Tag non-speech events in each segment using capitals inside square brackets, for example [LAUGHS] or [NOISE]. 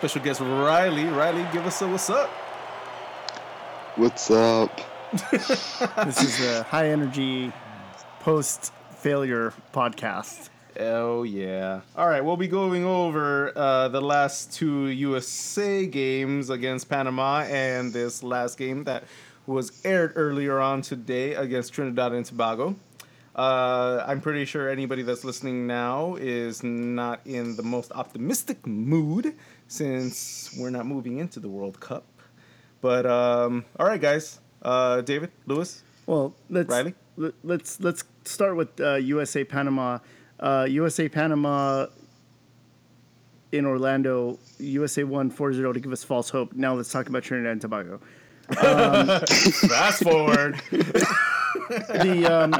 special guest, Riley. Riley, give us a what's up. What's up? [LAUGHS] This is a high energy post failure podcast. Oh yeah. All right, we'll be going over uh, the last two USA games against Panama and this last game that was aired earlier on today against Trinidad and Tobago. Uh, I'm pretty sure anybody that's listening now is not in the most optimistic mood since we're not moving into the World Cup. But um, all right, guys. Uh, David, Lewis, Well, let's Riley? let- let's let's start with uh, USA Panama. Uh, USA Panama in Orlando. USA won 4-0 to give us false hope. Now let's talk about Trinidad and Tobago. [LAUGHS] fast forward. [LAUGHS] the um,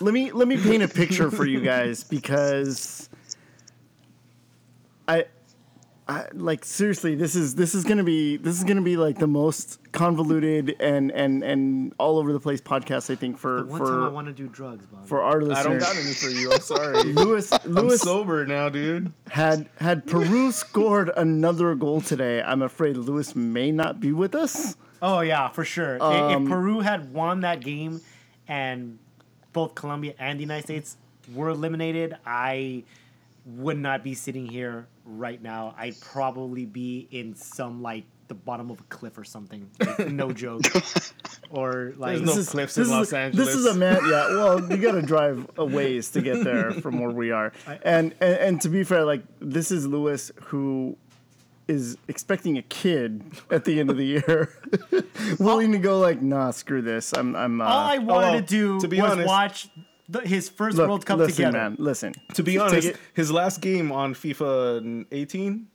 let me let me paint a picture for you guys because I, I like seriously this is this is gonna be this is gonna be like the most convoluted and and and all over the place podcast I think for One time I for want to do drugs, Bob. for our listeners. I don't got any for you. I'm sorry. [LAUGHS] Lewis I'm sober now, dude. had had Peru scored another goal today. I'm afraid Lewis may not be with us. oh yeah, for sure. I- Um, if Peru had won that game, and both Colombia and the United States were eliminated, I would not be sitting here right now. I'd probably be in some like the bottom of a cliff or something. Like, no [LAUGHS] joke. Or like There's no This is- cliffs this in Los a- Angeles. This is a man. Yeah, [LAUGHS] well, you got to drive a ways to get there [LAUGHS] from where we are. And, and and to be fair, like this is Lewis who is expecting a kid at the end of the year, willing to go like, nah, screw this. I'm I'm. Uh, all I wanted well, to do to be was honest- watch the, his first look, World Cup listen, together. man. Listen. To be honest, his last game on FIFA 18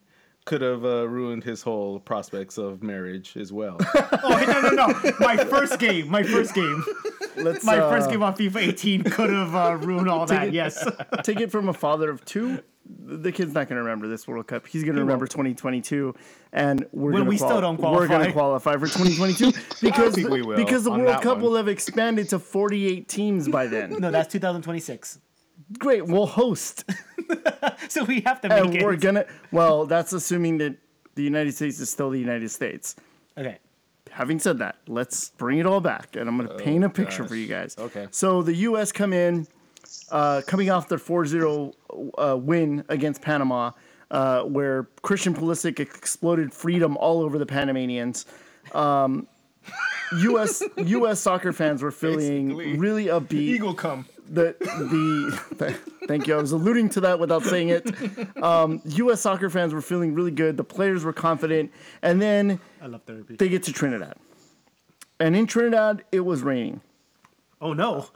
could have uh, ruined his whole prospects of marriage as well. [LAUGHS] Oh no no no! My first game, my first game, let's my uh, first game on FIFA 18 could have uh, ruined all that. it- Yes. [LAUGHS] take it from a father of two. The kid's not going to remember this World Cup. He's going to remember 2022, and we're gonna we still don't qualify. We're going qualify. to qualify for 2022 [LAUGHS] because think we will because the World Cup one. will have expanded to 48 teams by then. No, that's 2026. Great, we'll host, [LAUGHS] So we have to make and it. we're gonna. Well, that's assuming that the United States is still the United States. okay. Having said that, let's bring it all back, and I'm going to paint a picture for you guys. Okay. So the U.S. come in, uh, coming off their 4-0 uh, win against Panama, uh, where Christian Pulisic exploded freedom all over the Panamanians. Um, U.S. U.S. soccer fans were feeling Basically. really upbeat Eagle come. The the [LAUGHS] thank you. I was alluding to that without saying it. Um, U.S. soccer fans were feeling really good. The players were confident, and then I love therapy. they get to Trinidad, and in Trinidad it was raining. oh no.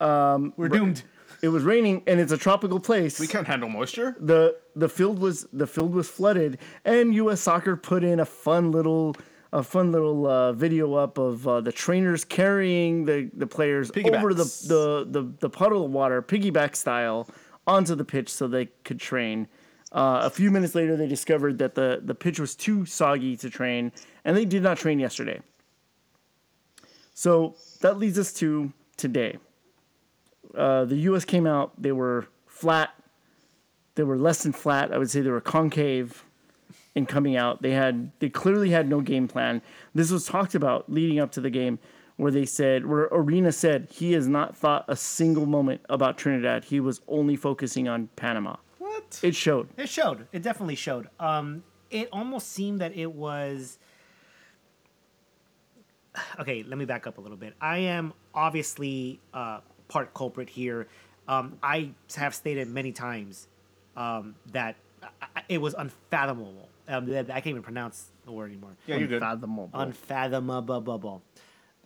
Um, we're doomed. It was raining, and it's a tropical place. We can't handle moisture. the the field was the field was flooded, and U.S. Soccer put in a fun little a fun little uh, video up of uh, the trainers carrying the, the players over the, the, the, the puddle of water, piggyback style, onto the pitch so they could train. Uh, a few minutes later, they discovered that the, the pitch was too soggy to train, and they did not train yesterday. So that leads us to today. Uh, the U.S. came out; they were flat. They were less than flat. I would say they were concave in coming out. They had they clearly had no game plan. This was talked about leading up to the game, where they said where Arena said he has not thought a single moment about Trinidad. He was only focusing on Panama. What? It showed. It showed. It definitely showed. Um, it almost seemed that it was. Okay, let me back up a little bit. I am obviously uh, part culprit here. Um, I have stated many times um, that I- it was unfathomable. Um, I can't even pronounce the word anymore. Yeah, you're good. Unfathomable. Unfathomable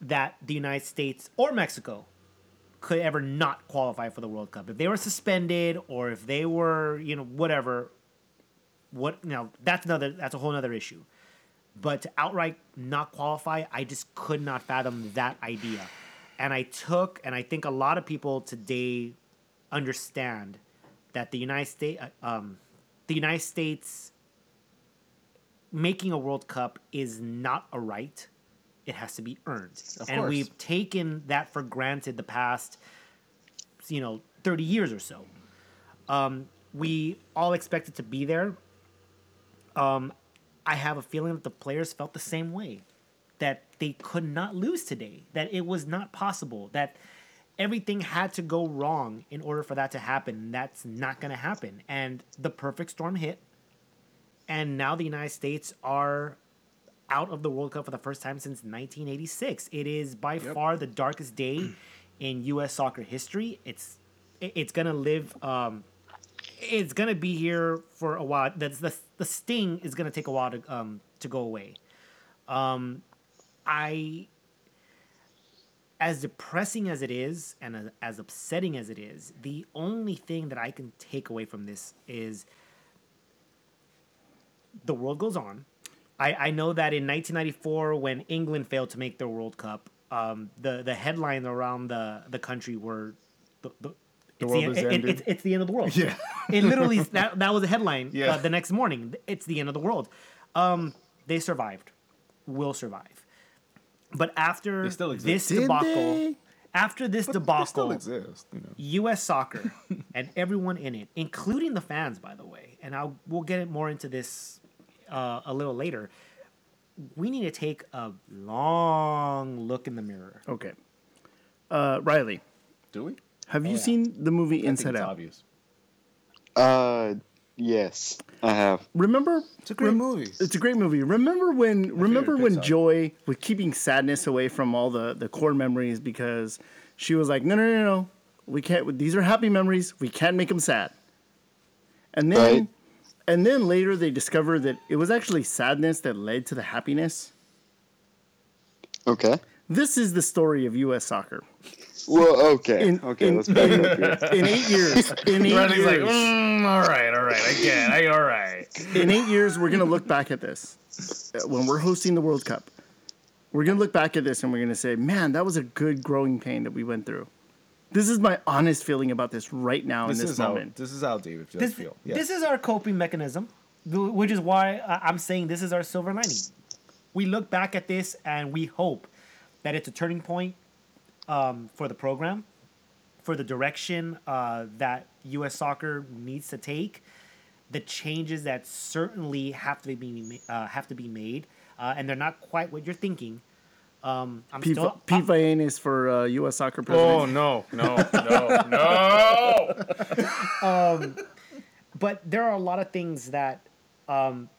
that the United States or Mexico could ever not qualify for the World Cup. If they were suspended or if they were, you know, whatever, what you know, that's another that's a whole other issue. But to outright not qualify, I just could not fathom that idea. And I took, and I think a lot of people today understand that the United States, um, the United States making a World Cup is not a right. It has to be earned. Of and course. we've taken that for granted the past, you know, 30 years or so. Um, we all expected to be there. Um, I have a feeling that the players felt the same way, that they could not lose today, that it was not possible, that everything had to go wrong in order for that to happen. That's not going to happen. And the perfect storm hit, and now the United States are out of the World Cup for the first time since 1986. It is by far the darkest day [CLEARS THROAT] in U.S. soccer history. It's it's gonna live. Um, it's gonna be here for a while. That's the the sting is gonna take a while to um to go away. Um, I as depressing as it is and as upsetting as it is, the only thing that I can take away from this is the world goes on. I, I know that in 1994, when England failed to make their World Cup, um, the the headline around the the country were the, the, it's, world the, has it- it- it's, it's the end of the world. Yeah. it literally [LAUGHS] that, that was a headline Yeah. uh, the next morning. It's the end of the world. Um, they survived, will survive, but after this Did debacle, they? after this still debacle, exist. You know. U.S. soccer [LAUGHS] and everyone in it, including the fans, by the way, and I'll we'll get it more into this uh, a little later. We need to take a long look in the mirror. Okay. Uh, Riley, Do we? have you Yeah. seen the movie I think Inside it's Out? obvious. Uh, yes, I have. Remember? It's a great movie. It's a great movie. Remember when? remember when Pixar. Joy was keeping sadness away from all the the core memories because she was like, no, no, no, no, we can't. These are happy memories. We can't make them sad. And then, Right. And then later they discovered that it was actually sadness that led to the happiness. Okay. This is the story of U.S. soccer. Well, okay. In- okay, in- let's back up here. [LAUGHS] In eight years, in eight Riley's years, like, mm, all right, all right, I get. I, all right. in eight years, we're gonna look back at this Uh, when we're hosting the World Cup. We're gonna look back at this and we're gonna say, "Man, that was a good growing pain that we went through." This is my honest feeling about this right now This in this is how moment. this is how David does This, feel. Yeah. this is our coping mechanism, which is why I- I'm saying this is our silver lining. We look back at this and we hope that it's a turning point um, for the program, for the direction uh, that U.S. soccer needs to take, the changes that certainly have to be uh, have to be made, uh, and they're not quite what you're thinking. Um, I'm Pete, still, Pete Vayanes for uh, U.S. Soccer president. oh no, no, [LAUGHS] no, no! um, but there are a lot of things that um,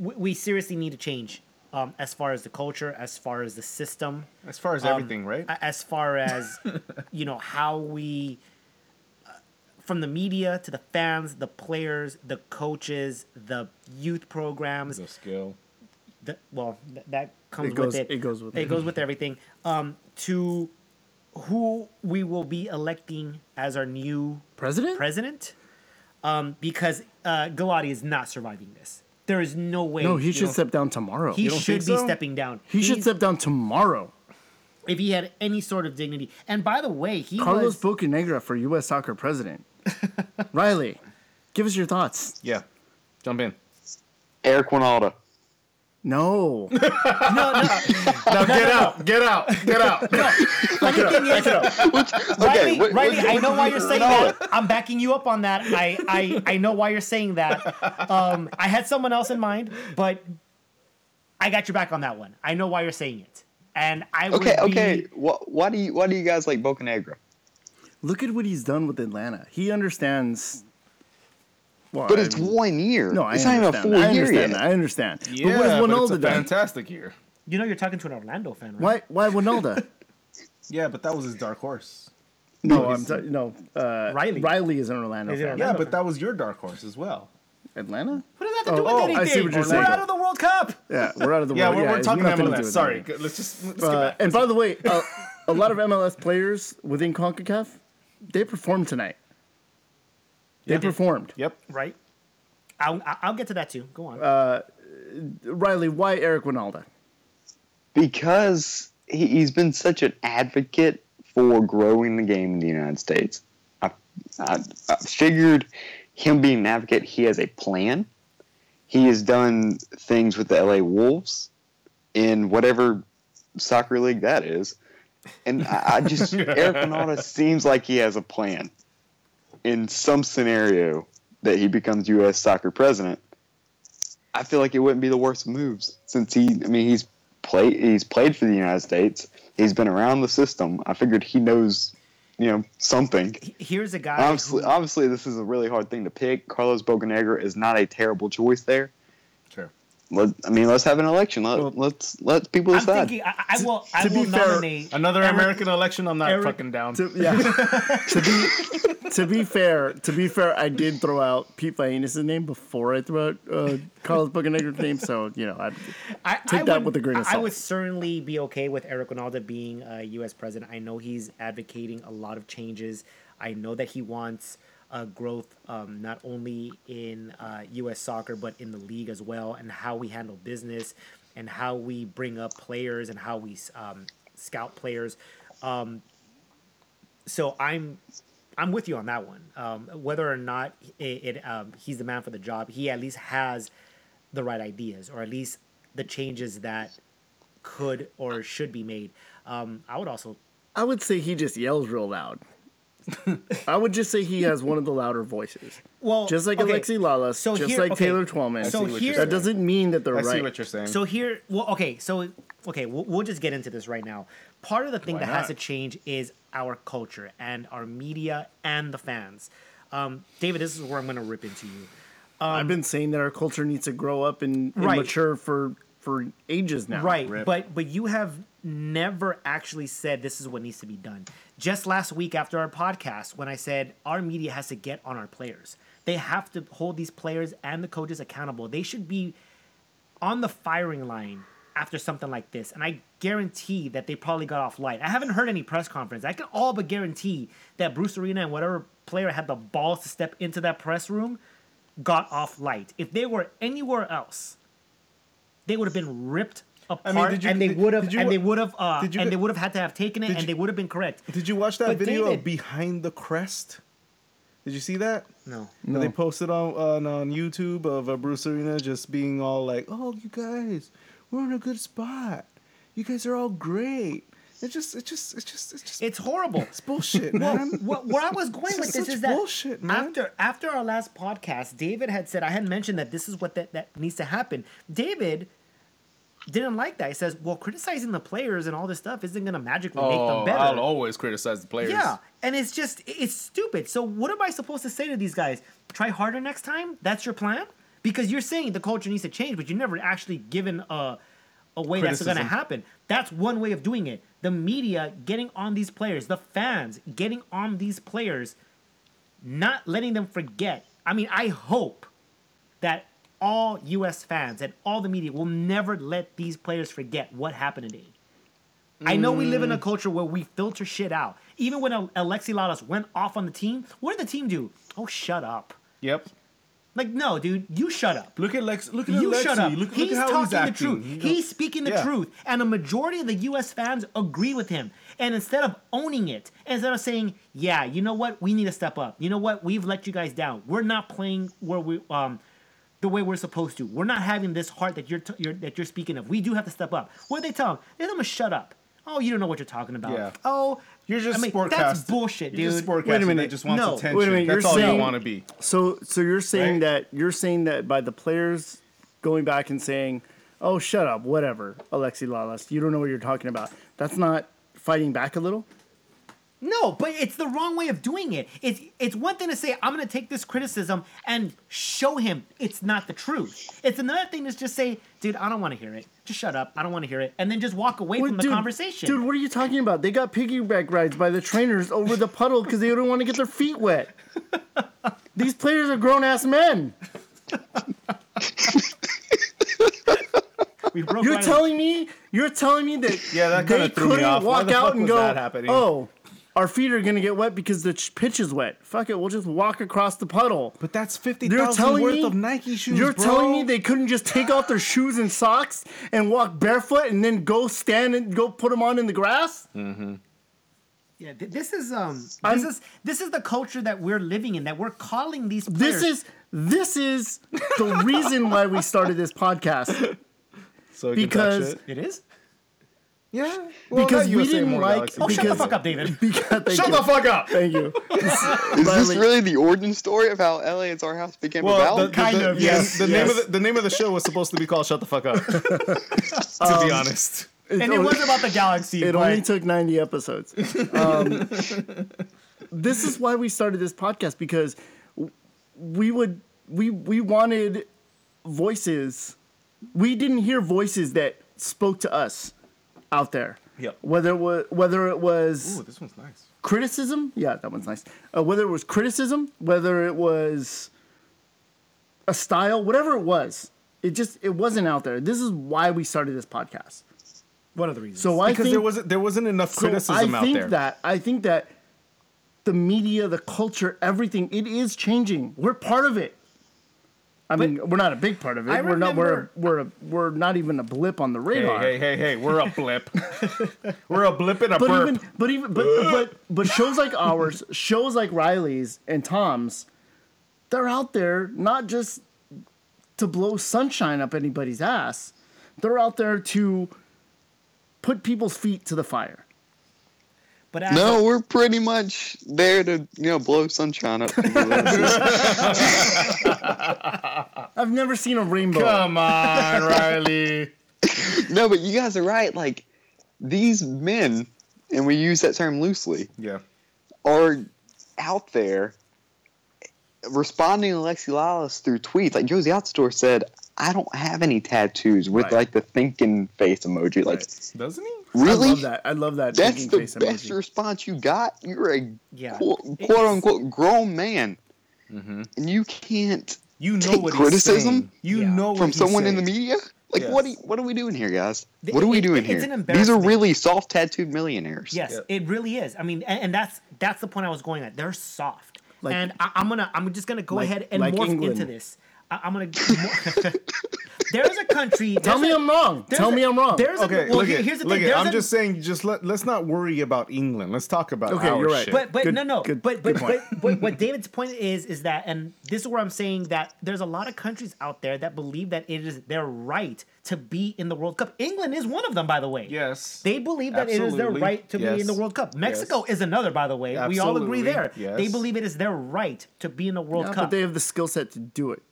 we, we seriously need to change um, as far as the culture, as far as the system, As far as um, everything, right? As far as [LAUGHS] you know how we, uh, from the media to the fans, the players, the coaches, the youth programs, the skill. The, well, th- that comes It goes- with it. it goes with it. it. goes with everything. Um, to who we will be electing as our new President? president, um, because uh, Gulati is not surviving this. There is no way. no, he should know, step down tomorrow. He should be so? stepping down. He should step down tomorrow. if he had any sort of dignity. And by the way, he Carlos was Bocanegra for U.S. Soccer president. [LAUGHS] Riley, give us your thoughts. Yeah, jump in. Eric Wynalda. No. no, no. [LAUGHS] Now get out, get out, get out. No. Funny thing is, Riley, what- Riley, what- I know why you you're saying with that. I'm backing you up on that. I, I, I know why you're saying that. Um, I had someone else in mind, but I got your back on that one. I know why you're saying it, and I would Okay, be, okay. Wh- why do you why do you guys like Bocanegra? Look at what he's done with Atlanta. He understands. Well, But it's I mean, one year. no, I it's not even a understand. full I year understand. yet. that. I understand. Yeah, but what has but it's a fantastic year. You know, you're talking to an Orlando fan, right? Why? Why Wynalda? [LAUGHS] Yeah, but that was his dark horse. no, I'm t- no. Uh, Riley. Riley is an Orlando Is fan. Orlando? Yeah, fan. but that was your dark horse as well. Atlanta? What does that have to do Oh, with oh, anything? I see what you're we're saying. out of the World Cup. Yeah, we're out of the Yeah, world. we're, we're talking nothing to MLS. Sorry, anything. let's just let's Uh, get back. and by the way, uh, a lot of MLS players within CONCACAF, they performed tonight. They Yeah. performed. Yep. Right. I'll, I'll get to that too. Go on. Uh, Riley, why Eric Wynalda? because he, he's been such an advocate for growing the game in the United States. I, I, I figured him being an advocate, he has a plan. He has done things with the LA Wolves in whatever soccer league that is. And I, I just, [LAUGHS] Eric Wynalda seems like he has a plan. In some scenario that he becomes U.S. soccer president, I feel like it wouldn't be the worst moves since he. I mean, he's played. He's played for the United States. He's been around the system. I figured he knows, you know, something. Here's a guy. Obviously, who- obviously, this is a really hard thing to pick. Carlos Bocanegra is not a terrible choice there. Sure. Let, I mean, let's have an election. Let, Well- let's let people I'm decide. thinking. I, I will. I to will be fair, nominate Another Eric- American election, I'm not Eric- fucking down. To, [LAUGHS] yeah. to be to be fair, to be fair, I did throw out Pete Vainus' name before I threw out uh, Carlos Bocanegra's name, so you know, I, I, Take I that would, with a grain of I- I would certainly be okay with Eric Wynalda being a U.S. president. I know he's advocating a lot of changes. I know that he wants uh, growth um, not only in uh, U.S. soccer but in the league as well, and how we handle business and how we bring up players and how we um, scout players. Um, so I'm I'm with you on that one. Um, whether or not it, it um, he's the man for the job, he at least has the right ideas, or at least the changes that could or should be made. Um, I would also I would say he just yells real loud. I would just say he has one of the louder voices, well just like okay, Alexi Lalas, so just here- like okay, Taylor Twellman. so see what you're here- that doesn't mean that they're I right. see what you're saying. So here, well, okay, so okay, we'll, we'll just get into this right now. Part of the thing Why that has to change is our culture and our media and the fans. Um, David, this is where I'm going to rip into you. I've been saying that our culture needs to grow up and, and Right. mature for for ages now. Right, Rip. but but you have never actually said this is what needs to be done. Just last week after our podcast, when I said our media has to get on our players, they have to hold these players and the coaches accountable. They should be on the firing line after something like this, and I guarantee that they probably got off light. I haven't heard any press conference. I can all but guarantee that Bruce Arena and whatever player had the balls to step into that press room got off light. If they were anywhere else, they would have been ripped apart, did you- and they would have, did you and they would have, uh, and they would have had to have taken it, Did and they would have been correct. Did you watch that But video David- of behind the crest? Did you see that? No, That They posted on, on on YouTube of uh, Bruce Arena just being all like, "Oh, you guys, we're in a good spot. You guys are all great." It just, it just, it just, it's just, it's horrible. it's bullshit, man. Well, what, where I was going This with is this is that bullshit, man. after after our last podcast, David had said I had mentioned that this is what that, that needs to happen. David didn't like that. He says, "Well, criticizing the players and all this stuff isn't going to magically make them oh, better." I'll always criticize the players. Yeah, and it's just it's stupid. So what am I supposed to say to these guys? Try harder next time. That's your plan because you're saying the culture needs to change, but you're never actually given a a way that's going to happen. That's one way of doing it. The media getting on these players, the fans getting on these players, not letting them forget. I mean, I hope that all U.S. fans and all the media will never let these players forget what happened today. I know we live Mm. in a culture where we filter shit out. Even when Alexi Lalas went off on the team, what did the team do? Oh, shut up. Yep. Like, no, dude, you shut up. Look at Lex. Look at You Alexi. shut up. Look, look he's at how talking he's the acting. truth. He He's speaking the Yeah. truth. And a majority of the US fans agree with him. And instead of owning it, instead of saying, yeah, you know what, we need to step up. You know what, we've let you guys down. We're not playing where we um the way we're supposed to. We're not having this heart that you're, t- you're that you're speaking of. We do have to step up. What do they tell him? They tell him to shut up. Oh, you don't know what you're talking about. Yeah. Oh, You're just I mean, sportcast. that's bullshit, dude. You're just sportcasting Wait a minute. that just wants No. attention. Wait a minute, That's you're all saying- you want to be. So so you're saying Right? that you're saying that by the players going back and saying, "Oh, shut up, whatever, Alexi Lalas, you don't know what you're talking about." That's not fighting back a little. No, but it's the wrong way of doing it. It's it's one thing to say I'm going to take this criticism and show him it's not the truth. It's another thing to just say, dude, I don't want to hear it. Just shut up. I don't want to hear it, and then just walk away What- from the conversation. Dude, what are you talking about? They got piggyback rides by the trainers over the puddle because they don't want to get their feet wet. [LAUGHS] These players are grown ass men. You're right- telling me, you're telling me that Yeah, that they kinda threw me couldn't. Why walk the out fuck and go, that happening? "Oh, our feet are gonna get wet because the ch- pitch is wet." Fuck it, we'll just walk across the puddle. But that's fifty You're telling worth me of Nike shoes. You're bro. telling me they couldn't just take off their shoes and socks and walk barefoot and then go stand and go put them on in the grass? Mhm. Yeah, th- this is um, this I'm- is this is the culture that we're living in. That we're calling these players. This is this is the reason why we started this podcast. [LAUGHS] so we can talk because- it is. Yeah, well, because not we didn't like. Galaxy. Oh, shut the fuck up, David. [LAUGHS] Because, Shut you. the fuck up. Thank you. [LAUGHS] Is this really the origin story of how LA and our house became Well, about? the, the, Kind the, of, the- yes, The, name of the, the name of the show was supposed to be called "Shut the Fuck Up." [LAUGHS] to be honest, It and it only- was about the galaxy. It but only took 90 episodes. Um, this is why we started this podcast because we would we we wanted voices. We didn't hear voices that spoke to us out there. Yep. Whether it was whether it was Ooh, this one's nice. criticism, yeah, that one's nice. Uh, whether it was criticism, whether it was a style, whatever it was, it just it wasn't out there. This is why we started this podcast. one of the reasons. So I Because think there wasn't there wasn't enough so criticism I out think there. that I think that the media, the culture, everything, it is changing. We're part of it. I mean, we're not a big part of it. I we're not. We're we're a, we're not even a blip on the hey, radar. hey, hey, hey, we're a blip. [LAUGHS] we're a blip in a But burp. even, but even, but but but shows like ours, shows like Riley's and Tom's, they're out there not just to blow sunshine up anybody's ass. They're out there to put people's feet to the fire. But as no, we're pretty much there to you know blow sunshine up. [LAUGHS] I've never seen a rainbow. Come on, Riley. [LAUGHS] no, but you guys are right. Like these men, and we use that term loosely, Yeah. are out there responding to Lexi Lalas through tweets. Like Jozy Altidore said, I don't have any tattoos with Right. like the thinking face emoji. Like, Doesn't he? Really? I love that. I love that. That's the face best emoji. response you got. You're a Yeah. quote, quote unquote grown man, Mm-hmm. and you can't You know Take what criticism? You Yeah. know what from he's someone in the media. Like Yes. what? Are, what are we doing here, guys? What are we it- doing it's here? an These are really soft tattooed millionaires. Yes, Yeah. it really is. I mean, and, and that's that's the point I was going at. They're soft, Like- and I, I'm gonna I'm just gonna go Like- ahead and like morph England. into this. I, I'm gonna. [LAUGHS] there's a country. Tell there's me a- I'm wrong. Tell a- me I'm wrong. There's Okay, a, well, look here- at, here's the look thing. at. I'm a- just saying, just let let's not worry about England. Let's talk about it. Okay, our you're right. shit. But but Good- no no good- but good but, but but what David's point is is that and this is where I'm saying that there's a lot of countries out there that believe that it is their right to be in the World Cup. England is one of them, by the way. yes, They believe that it is their right to be in the World Cup. Mexico is another, by the way. We all agree there. Yes. They believe it is their right to be in the World Yeah, Cup. but they have the skill set to do it.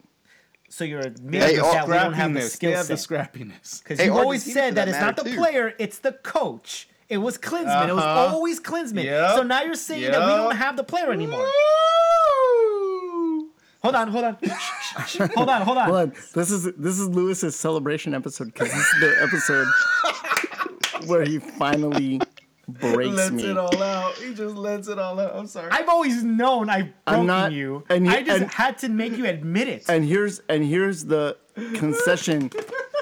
So you're admitting Hey, that we don't have the scrappiness. They skill have the scrappiness. Because Hey, you've always said that that it's not the too. player, it's the coach. It was Klinsmann. It was Uh-huh. always Klinsmann. Yep. So now you're saying that we don't have the player anymore. Hold on, hold on. [LAUGHS] hold on, hold on. Hold on. This is this is Lewis's celebration episode because this is the episode [LAUGHS] where he finally breaks lets me. it all out. He just lets it all out. I'm sorry. I've always known I've broken not- you. and you- I just and- had to make you admit it. And here's and here's the concession.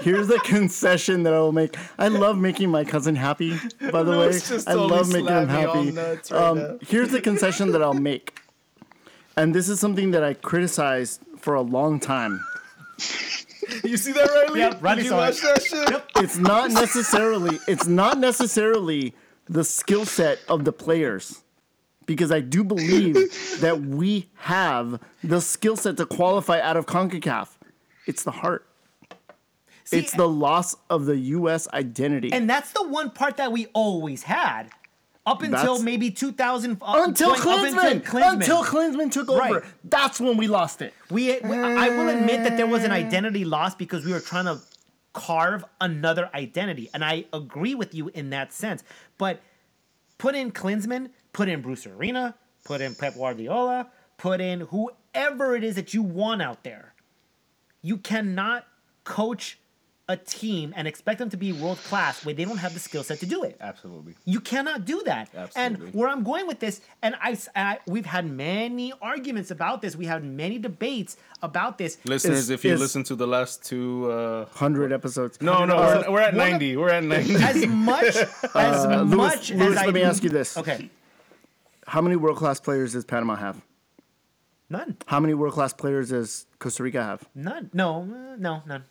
Here's the concession that I will make. I love making my cousin happy. By the way, I totally love making him slapped me all happy. nuts right um, here's the concession that I'll make, and this is something that I criticized for a long time. you see that, Riley? Yep, Riley Did you watch it. that shit? Yep. It's not necessarily. It's not necessarily the skill set of the players. Because I do believe [LAUGHS] that we have the skill set to qualify out of CONCACAF. It's the heart. See, it's the loss of the U.S. identity. and that's the one part that we always had. Up until That's- maybe 2000. uh, until point- up Klinsmann, Klinsmann. until Klinsmann took over, Right. that's when we lost it. We, we, I will admit that there was an identity loss because we were trying to carve another identity, and I agree with you in that sense. But put in Klinsmann, put in Bruce Arena, put in Pep Guardiola, put in whoever it is that you want out there. You cannot coach a team and expect them to be world class when they don't have the skill set to do it. Absolutely. You cannot do that. Absolutely. And where I'm going with this, and I, I- we've had many arguments about this. We had many debates about this. Listeners, Is- if you is- listen to the last two, uh, Hundred episodes. no, no, Uh, we're, we're at one of- 90. We're at 90. As much [LAUGHS] as Uh, much Louis, as I let me ask you this: Okay, How many world class players does Panama have? none, How many world class players does Costa Rica have? none, no, uh, no, none,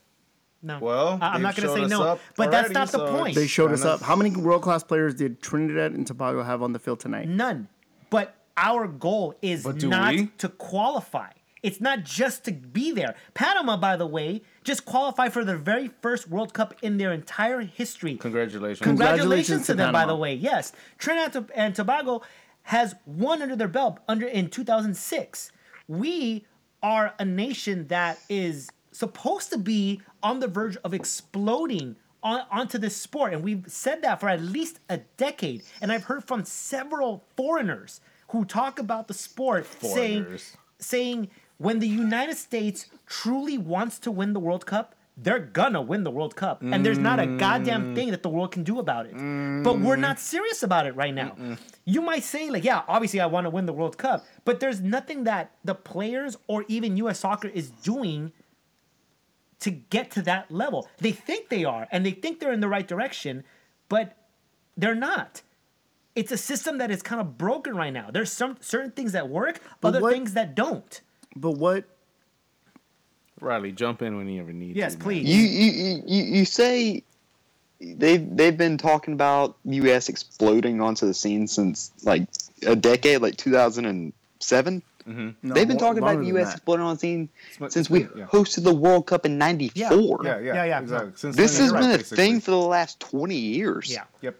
no. Well, I- I'm not going to say no, up but that's already, not the point. They showed us up. How many world class players did Trinidad and Tobago have on the field tonight? None. But our goal is not we? to qualify. It's not just to be there. Panama, by the way, just qualified for their very first World Cup in their entire history. Congratulations. Congratulations, Congratulations to to them, by the way. Yes, Trinidad and Tobago has one under their belt under in 2006. We are a nation that is supposed to be on the verge of exploding on, onto this sport, and we've said that for at least a decade. And I've heard from several foreigners who talk about the sport saying Foreigners. saying when the United States truly wants to win the World Cup, they're gonna win the World Cup. And there's not a mm. goddamn thing that the world can do about it. But we're not mm. serious about it right now. You might say, like, yeah, obviously I want to win the World Cup, but there's nothing that the players or even US soccer is doing to get to that level. They think they are, and they think they're in the right direction, but they're not. It's a system that is kind of broken right now. There's some certain things that work, other what- things that don't. But what? Riley, jump in when you ever need Yes, to. please. You you, you- you you say they've they've been talking about U.S. exploding onto the scene since like a decade, like 2007. Mm-hmm. No, they've been talking about the U.S. that. exploding on the scene been- since we yeah. hosted the World Cup in '94. Yeah. Yeah, yeah, Yeah, yeah, exactly. Since This has been right, a thing for the last 20 years. yeah. Yep,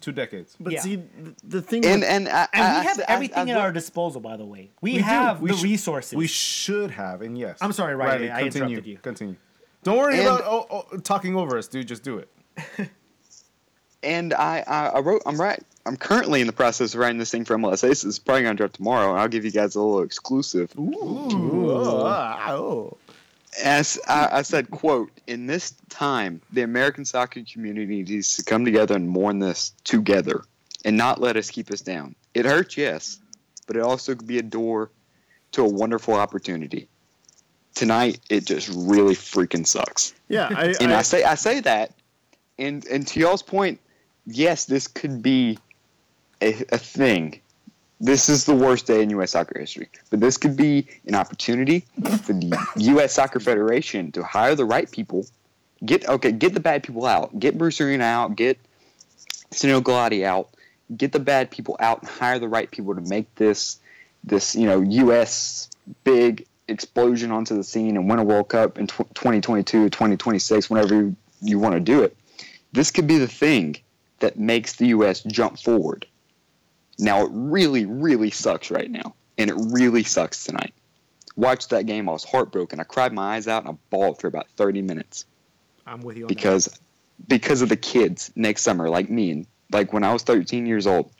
two decades. But Yeah. see, the thing. And with- and I, And I- we have I- everything I- at our disposal, by the way. We, We have We the sh- resources. We should have, and yes. I'm sorry, Riley, I continue, interrupted you. Continue. Don't worry And- about oh, oh, talking over us, dude. Just do it. [LAUGHS] and I, I, I wrote. I'm right. I'm currently in the process of writing this thing for MLS Aces. It's probably gonna drop tomorrow, and I'll give you guys a little exclusive. Oh, As I, I said, quote, in this time, the American soccer community needs to come together and mourn this together and not let us keep us down. It hurts, yes, but it also could be a door to a wonderful opportunity. Tonight, it just really freaking sucks. yeah, I, And I, I, say I say that, and and to y'all's point, yes, this could be a, a thing. This is the worst day in U.S. soccer history, but this could be an opportunity for the U.S. Soccer Federation to hire the right people, get okay, get the bad people out, get Bruce Arena out, get Sunil Gulati out, get the bad people out, and hire the right people to make this this you know U.S. big explosion onto the scene and win a World Cup in tw 2022, 2026, whenever you, you want to do it. This could be the thing that makes the U.S. jump forward. Now, it really, really sucks right now, and it really sucks tonight. Watched that game, I was heartbroken. I cried my eyes out and I bawled for about 30 minutes I'm with you on because because of the kids next summer, like me, and like when I was 13 years old,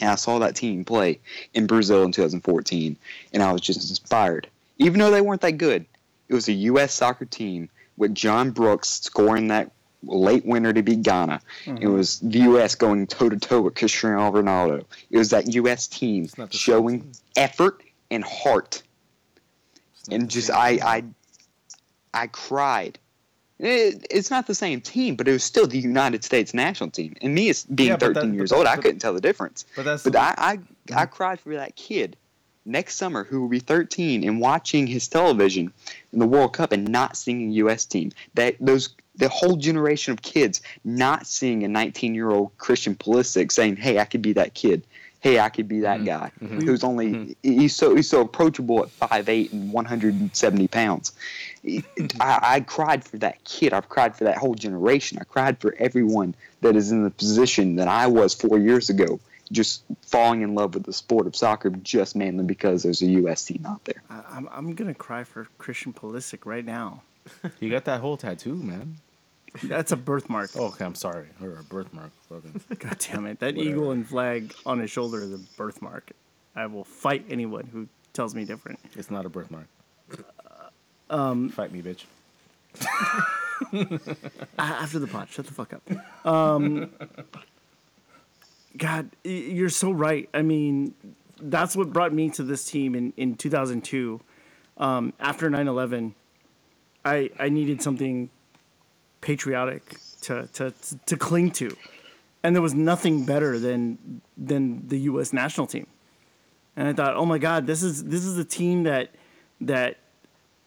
and I saw that team play in Brazil in 2014, and I was just inspired. Even though they weren't that good, it was a U.S. soccer team with John Brooks scoring that late winner to beat Ghana. It mm-hmm. was the U.S. going toe to toe with Cristiano Ronaldo. It was that U.S. team not the same showing team. effort and heart, and just I. I I cried. It, it's not the same team, but it was still the United States national team. And me, as being Yeah, but that- 13 years that- old, I couldn't tell the difference. But that's But I, I, I mm-hmm. cried for that kid next summer who will be 13 and watching his television in the World Cup and not seeing a U.S. team. That those the whole generation of kids not seeing a 19 year old Christian Pulisic saying, "Hey, I could be that kid. Hey, I could be that mm-hmm. guy mm-hmm. Mm-hmm. who's only he's so he's so approachable at 5'8 and 170 pounds." I, I cried for that kid. I've cried for that whole generation. I cried for everyone that is in the position that I was four years ago, just falling in love with the sport of soccer just mainly because there's a U.S. team out there. I, I'm, I'm gonna cry for Christian Pulisic right now. you got that whole tattoo, man. That's a birthmark. Oh, okay, I'm sorry. Or a birthmark. Fucking. [LAUGHS] God damn it! That eagle and flag on his shoulder is a birthmark. I will fight anyone who tells me different. It's not a birthmark. Um, Fight me, bitch. [LAUGHS] After the pot, shut the fuck up. Um, God, you're so right. I mean, that's what brought me to this team in, in 2002. Um, after 9 11, I, I needed something patriotic to, to, to cling to. And there was nothing better than, than the U.S. national team. And I thought, oh my God, this is, this is a team that, that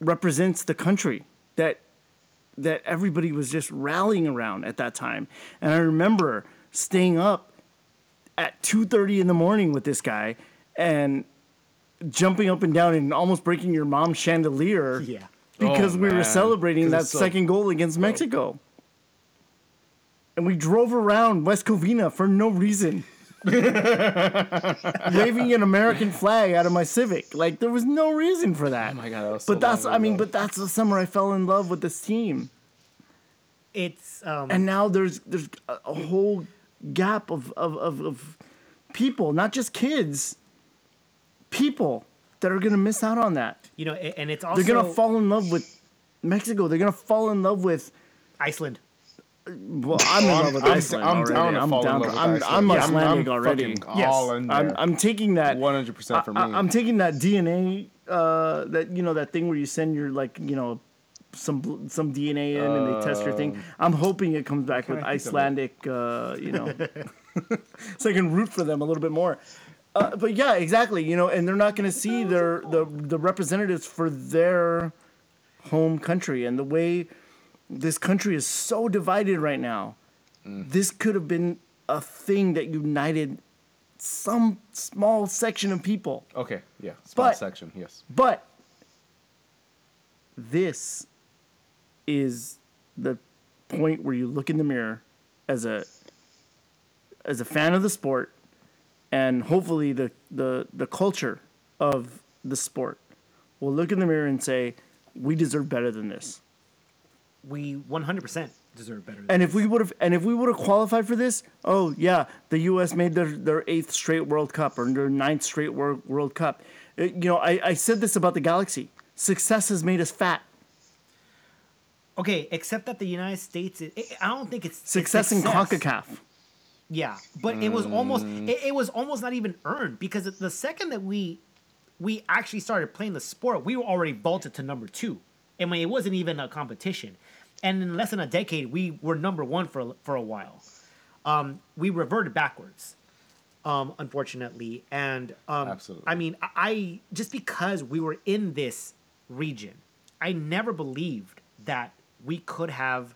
represents the country, that that everybody was just rallying around at that time. And I remember staying up at 2:30 in the morning with this guy and jumping up and down and almost breaking your mom's chandelier Yeah. Because Oh, we were celebrating that it's so- second goal against Mexico. And we drove around West Covina for no reason. [LAUGHS] Waving an American flag out of my Civic. Like there was no reason for that. Oh my God, that was so but that's long I mean, but that's the summer I fell in love with this team. It's um And now there's there's a, a whole gap of, of, of, of people, not just kids, people that are gonna miss out on that. you know, and it's also They're gonna fall in love with Mexico. They're gonna fall in love with. Iceland. Well, I'm in I'm- love with I'm- Iceland I'm already. down to I'm fall in down. love To, with I'm, Iceland. I'm Yeah, I'm- Icelandic I'm already. Yes. all in I'm. I'm taking that. 100% for me. I, am taking that DNA. Uh, that you know that thing where you send your like you know some some DNA in and they test your thing. I'm hoping it comes back with I think of it? Icelandic. Uh, you know, [LAUGHS] so I can root for them a little bit more. Uh, but yeah, exactly. You know, and they're not going to see their the the representatives for their home country and the way this country is so divided right now. Mm. This could have been a thing that united some small section of people. okay, yeah, small But- section, yes. But this is the point where you look in the mirror as a as a fan of the sport and hopefully the the, the culture of the sport will look in the mirror and say, we deserve better than this. We 100% deserve better. And if we would have, and if we would have qualified for this, oh yeah, the U.S. made their, their eighth straight World Cup or their ninth straight World World Cup. Uh, you know, I, I said this about the Galaxy. Success has made us fat. okay, except that the United States, is, I don't think it's it's Success, in Concacaf. Yeah, but it was almost Mm. it, it was almost not even earned because the second that we we actually started playing the sport, we were already vaulted to number two. I mean, it wasn't even a competition, and in less than a decade, we were number one for for a while. Um, we reverted backwards, um, unfortunately, and um, Absolutely. I mean, I, I just because we were in this region, I never believed that we could have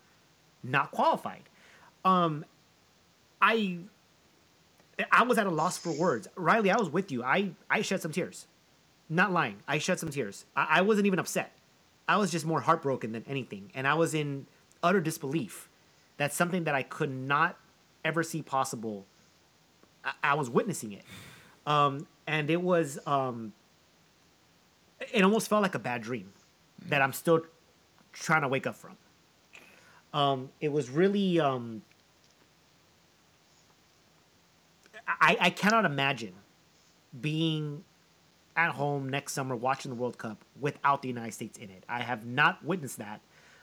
not qualified. Um, I I was at a loss for words. Riley, I was with you. I, I shed some tears. Not lying. I shed some tears. I, I wasn't even upset. I was just more heartbroken than anything. And I was in utter disbelief. That's something that I could not ever see possible. I, I was witnessing it. Um, and it was, um, it almost felt like a bad dream that I'm still trying to wake up from. Um, it was really, um, I, I cannot imagine being at home next summer watching the World Cup without the United States in it. I have not witnessed that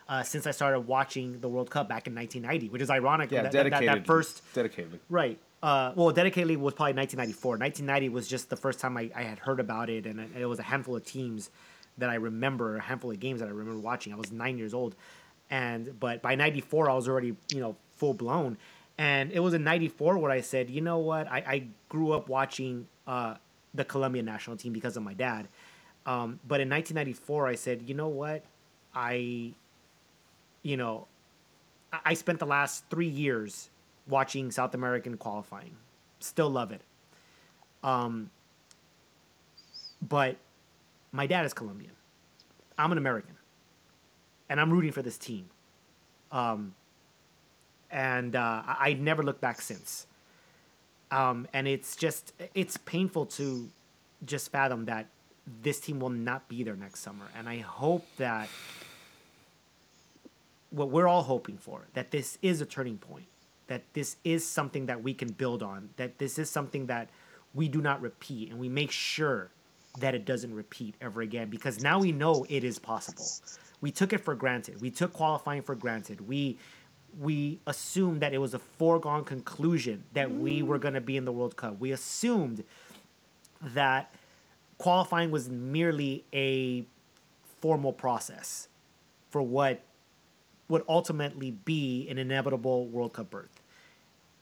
uh, since I started watching the World Cup back in 1990, which is ironic. Yeah, that, that, that, dedicated. that first Dedicatedly. Right. Uh, well, Dedicatedly was probably 1994. 1990 was just the first time I, I had heard about it, and it it was a handful of teams that I remember, a handful of games that I remember watching. I was nine years old, and but by 94 I was already you know full blown, and it was in 94 where I said, you know what, I, I grew up watching uh, the Colombian national team because of my dad, um, but in 1994 I said, you know what, I, you know, I- spent the last three years watching South American qualifying. Still love it. Um, but my dad is Colombian. I'm an American, and I'm rooting for this team. Um, and uh, I, never looked back since. Um, and it's just it's painful to just fathom that this team will not be there next summer. And I hope that what we're all hoping for that this is a turning point that this is something that we can build on that this is something that we do not repeat and we make sure that it doesn't repeat ever again because now we know it is possible we took it for granted we took qualifying for granted we we assumed that it was a foregone conclusion that we were going to be in the world cup we assumed that qualifying was merely a formal process for what would ultimately be an inevitable World Cup berth.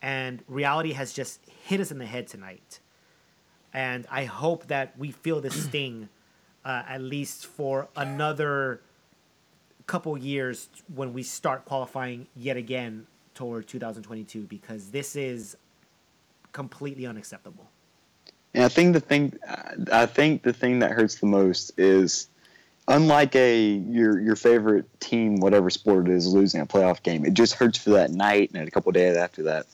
And reality has just hit us in the head tonight. And I hope that we feel this [CLEARS THROAT] sting uh, at least for another couple years when we start qualifying yet again toward 2022 because this is completely unacceptable. And I think the thing, I think the thing that hurts the most is, unlike a your your favorite team, whatever sport it is, losing a playoff game, it just hurts for that night and a couple days after that.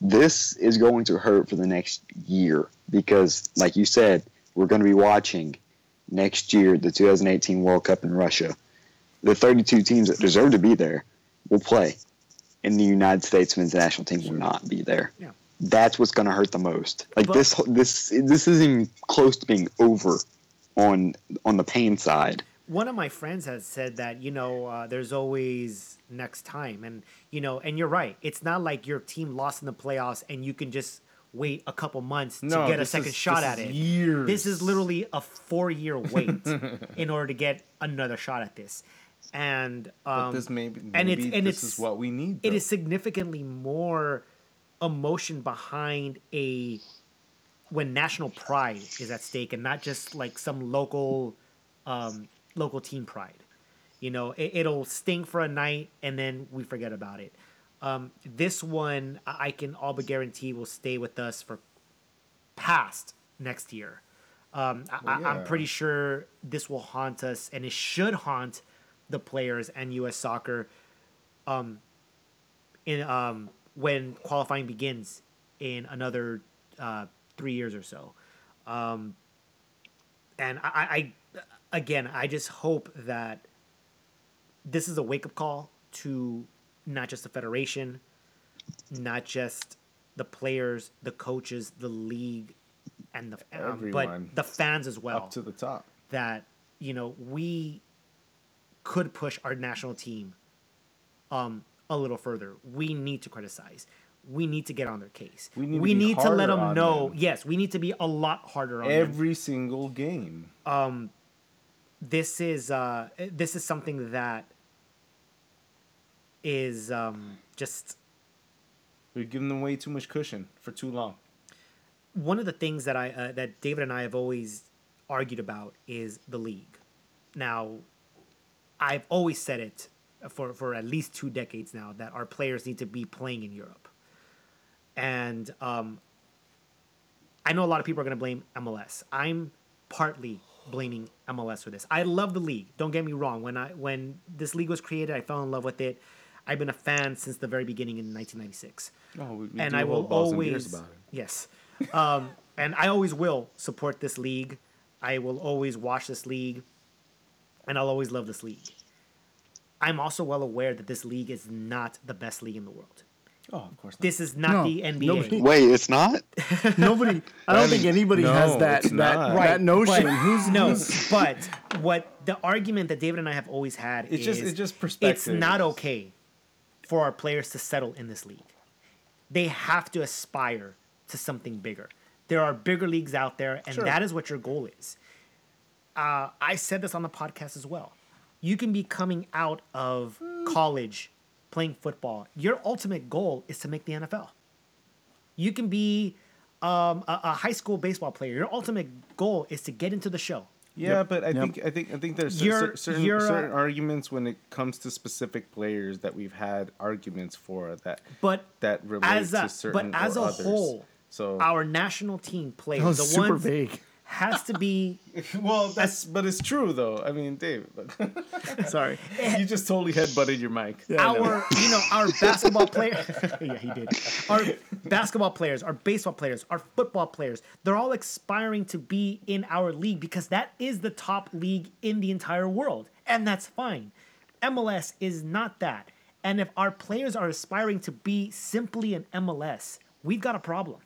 This is going to hurt for the next year because, like you said, we're going to be watching next year the 2018 World Cup in Russia. The 32 teams that deserve to be there will play, and the United States men's national team will not be there. Yeah. That's what's going to hurt the most. Like But- this, this, this isn't even close to being over on on the pain side. one of my friends has said that you know uh, there's always next time and you know and you're right it's not like your team lost in the playoffs and you can just wait a couple months No, to get a second is- shot this at is it years. this is literally a four year wait [LAUGHS] in order to get another shot at this and um, But this maybe, maybe and it's and this it's is what we need. though. is significantly more emotion behind a when national pride is at stake and not just like some local um, local team pride. You know, it, it'll sting for a night and then we forget about it. Um, this one, I can all but guarantee will stay with us for past next year. Um, Well, I, I'm yeah. pretty sure this will haunt us, and it should haunt the players and U.S. soccer um, in um, when qualifying begins in another uh, three years or so. Um, and I, I, again, I just hope that this is a wake up call to not just the federation, not just the players, the coaches, the league, and the um, but the fans as well up to the top. that you know we could push our national team um a little further. We need to criticize. We need to get on their case. We We need need, to be to let them know. them. Yes, we need to be a lot harder on them. Every single game. Um, This is uh this is something that is um just We're giving them way too much cushion for too long. one of the things that I uh, that David and I have always argued about is the league. Now, I've always said it for for at least two decades now that our players need to be playing in Europe, and um, I know a lot of people are going to blame MLS. I'm partly blaming MLS for this. I love the league. Don't get me wrong. When I when this league was created, I fell in love with it. I've been a fan since the very beginning in 1996 Oh, we, we and I will always about it. yes, um, and I always will support this league. I will always watch this league, and I'll always love this league. I'm also well aware that this league is not the best league in the world. Oh, of course not. This is not No, the NBA. nobody- Wait, it's not. [LAUGHS] Nobody. I don't think anybody no, has that that, not. that Right, notion. but- [LAUGHS] Who's no? who's- but what the argument that David and I have always had It's is just- it's just perspective. It's not okay for our players to settle in this league. They have to aspire to something bigger. There are bigger leagues out there, and Sure. that is what your goal is. Uh, I said this on the podcast as well. You can be coming out of college playing football. Your ultimate goal is to make the NFL. You can be um, a, a high school baseball player. Your ultimate goal is to get into the show. Yeah, but I Yep. think I think I think there's You're- certain you're, uh, arguments when it comes to specific players that we've had arguments for that But that relate as a, to certain but as or a others. whole, So our national team players, that was the super ones vague. Has to be [LAUGHS] well, that's but it's true though. I mean, Dave, [LAUGHS] Sorry. you just totally headbutted your mic. Yeah, I know. our you know our basketball [LAUGHS] player yeah he did our basketball players our baseball players our football players they're all aspiring to be in our league because that is the top league in the entire world and that's fine mls is not that and if our players are aspiring to be simply an mls we've got a problem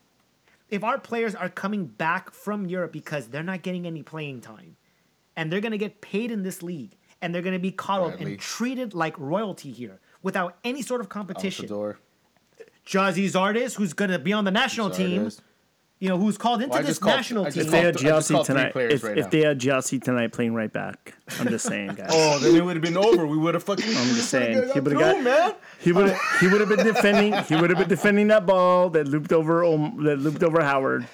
if our players are coming back from europe because they're not getting any playing time and they're going to get paid in this league and they're going to be coddled Bradley. and treated like royalty here without any sort of competition. door. Gyasi Zardes, who's going to be on the national team, you know, who's called into Well, this called- national team. If they had I just Gyasi tonight, if, right if they had Gyasi tonight playing right back, I'm just saying, guys. Oh, then it would have been over. We would have fucking. I'm just [LAUGHS] saying, he he would've would got- man. He would he would have been defending he would have been defending that ball that looped over that looped over Howard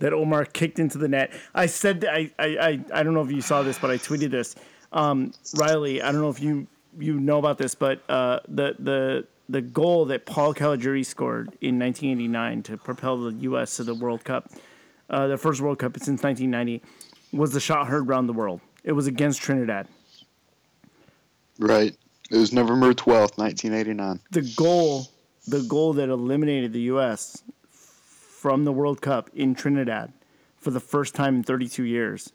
that Omar kicked into the net. I said I I I, I don't know if you saw this, but I tweeted this. Um, Riley, I don't know if you you know about this, but uh, the the the goal that Paul Caligiuri scored in 1989 to propel the U.S. to the World Cup. uh, their first World Cup since 1990, was the shot heard around the world. It was against Trinidad. Right. It was November 12th, 1989. The goal, the goal that eliminated the U.S. from the World Cup in Trinidad for the first time in 32 years,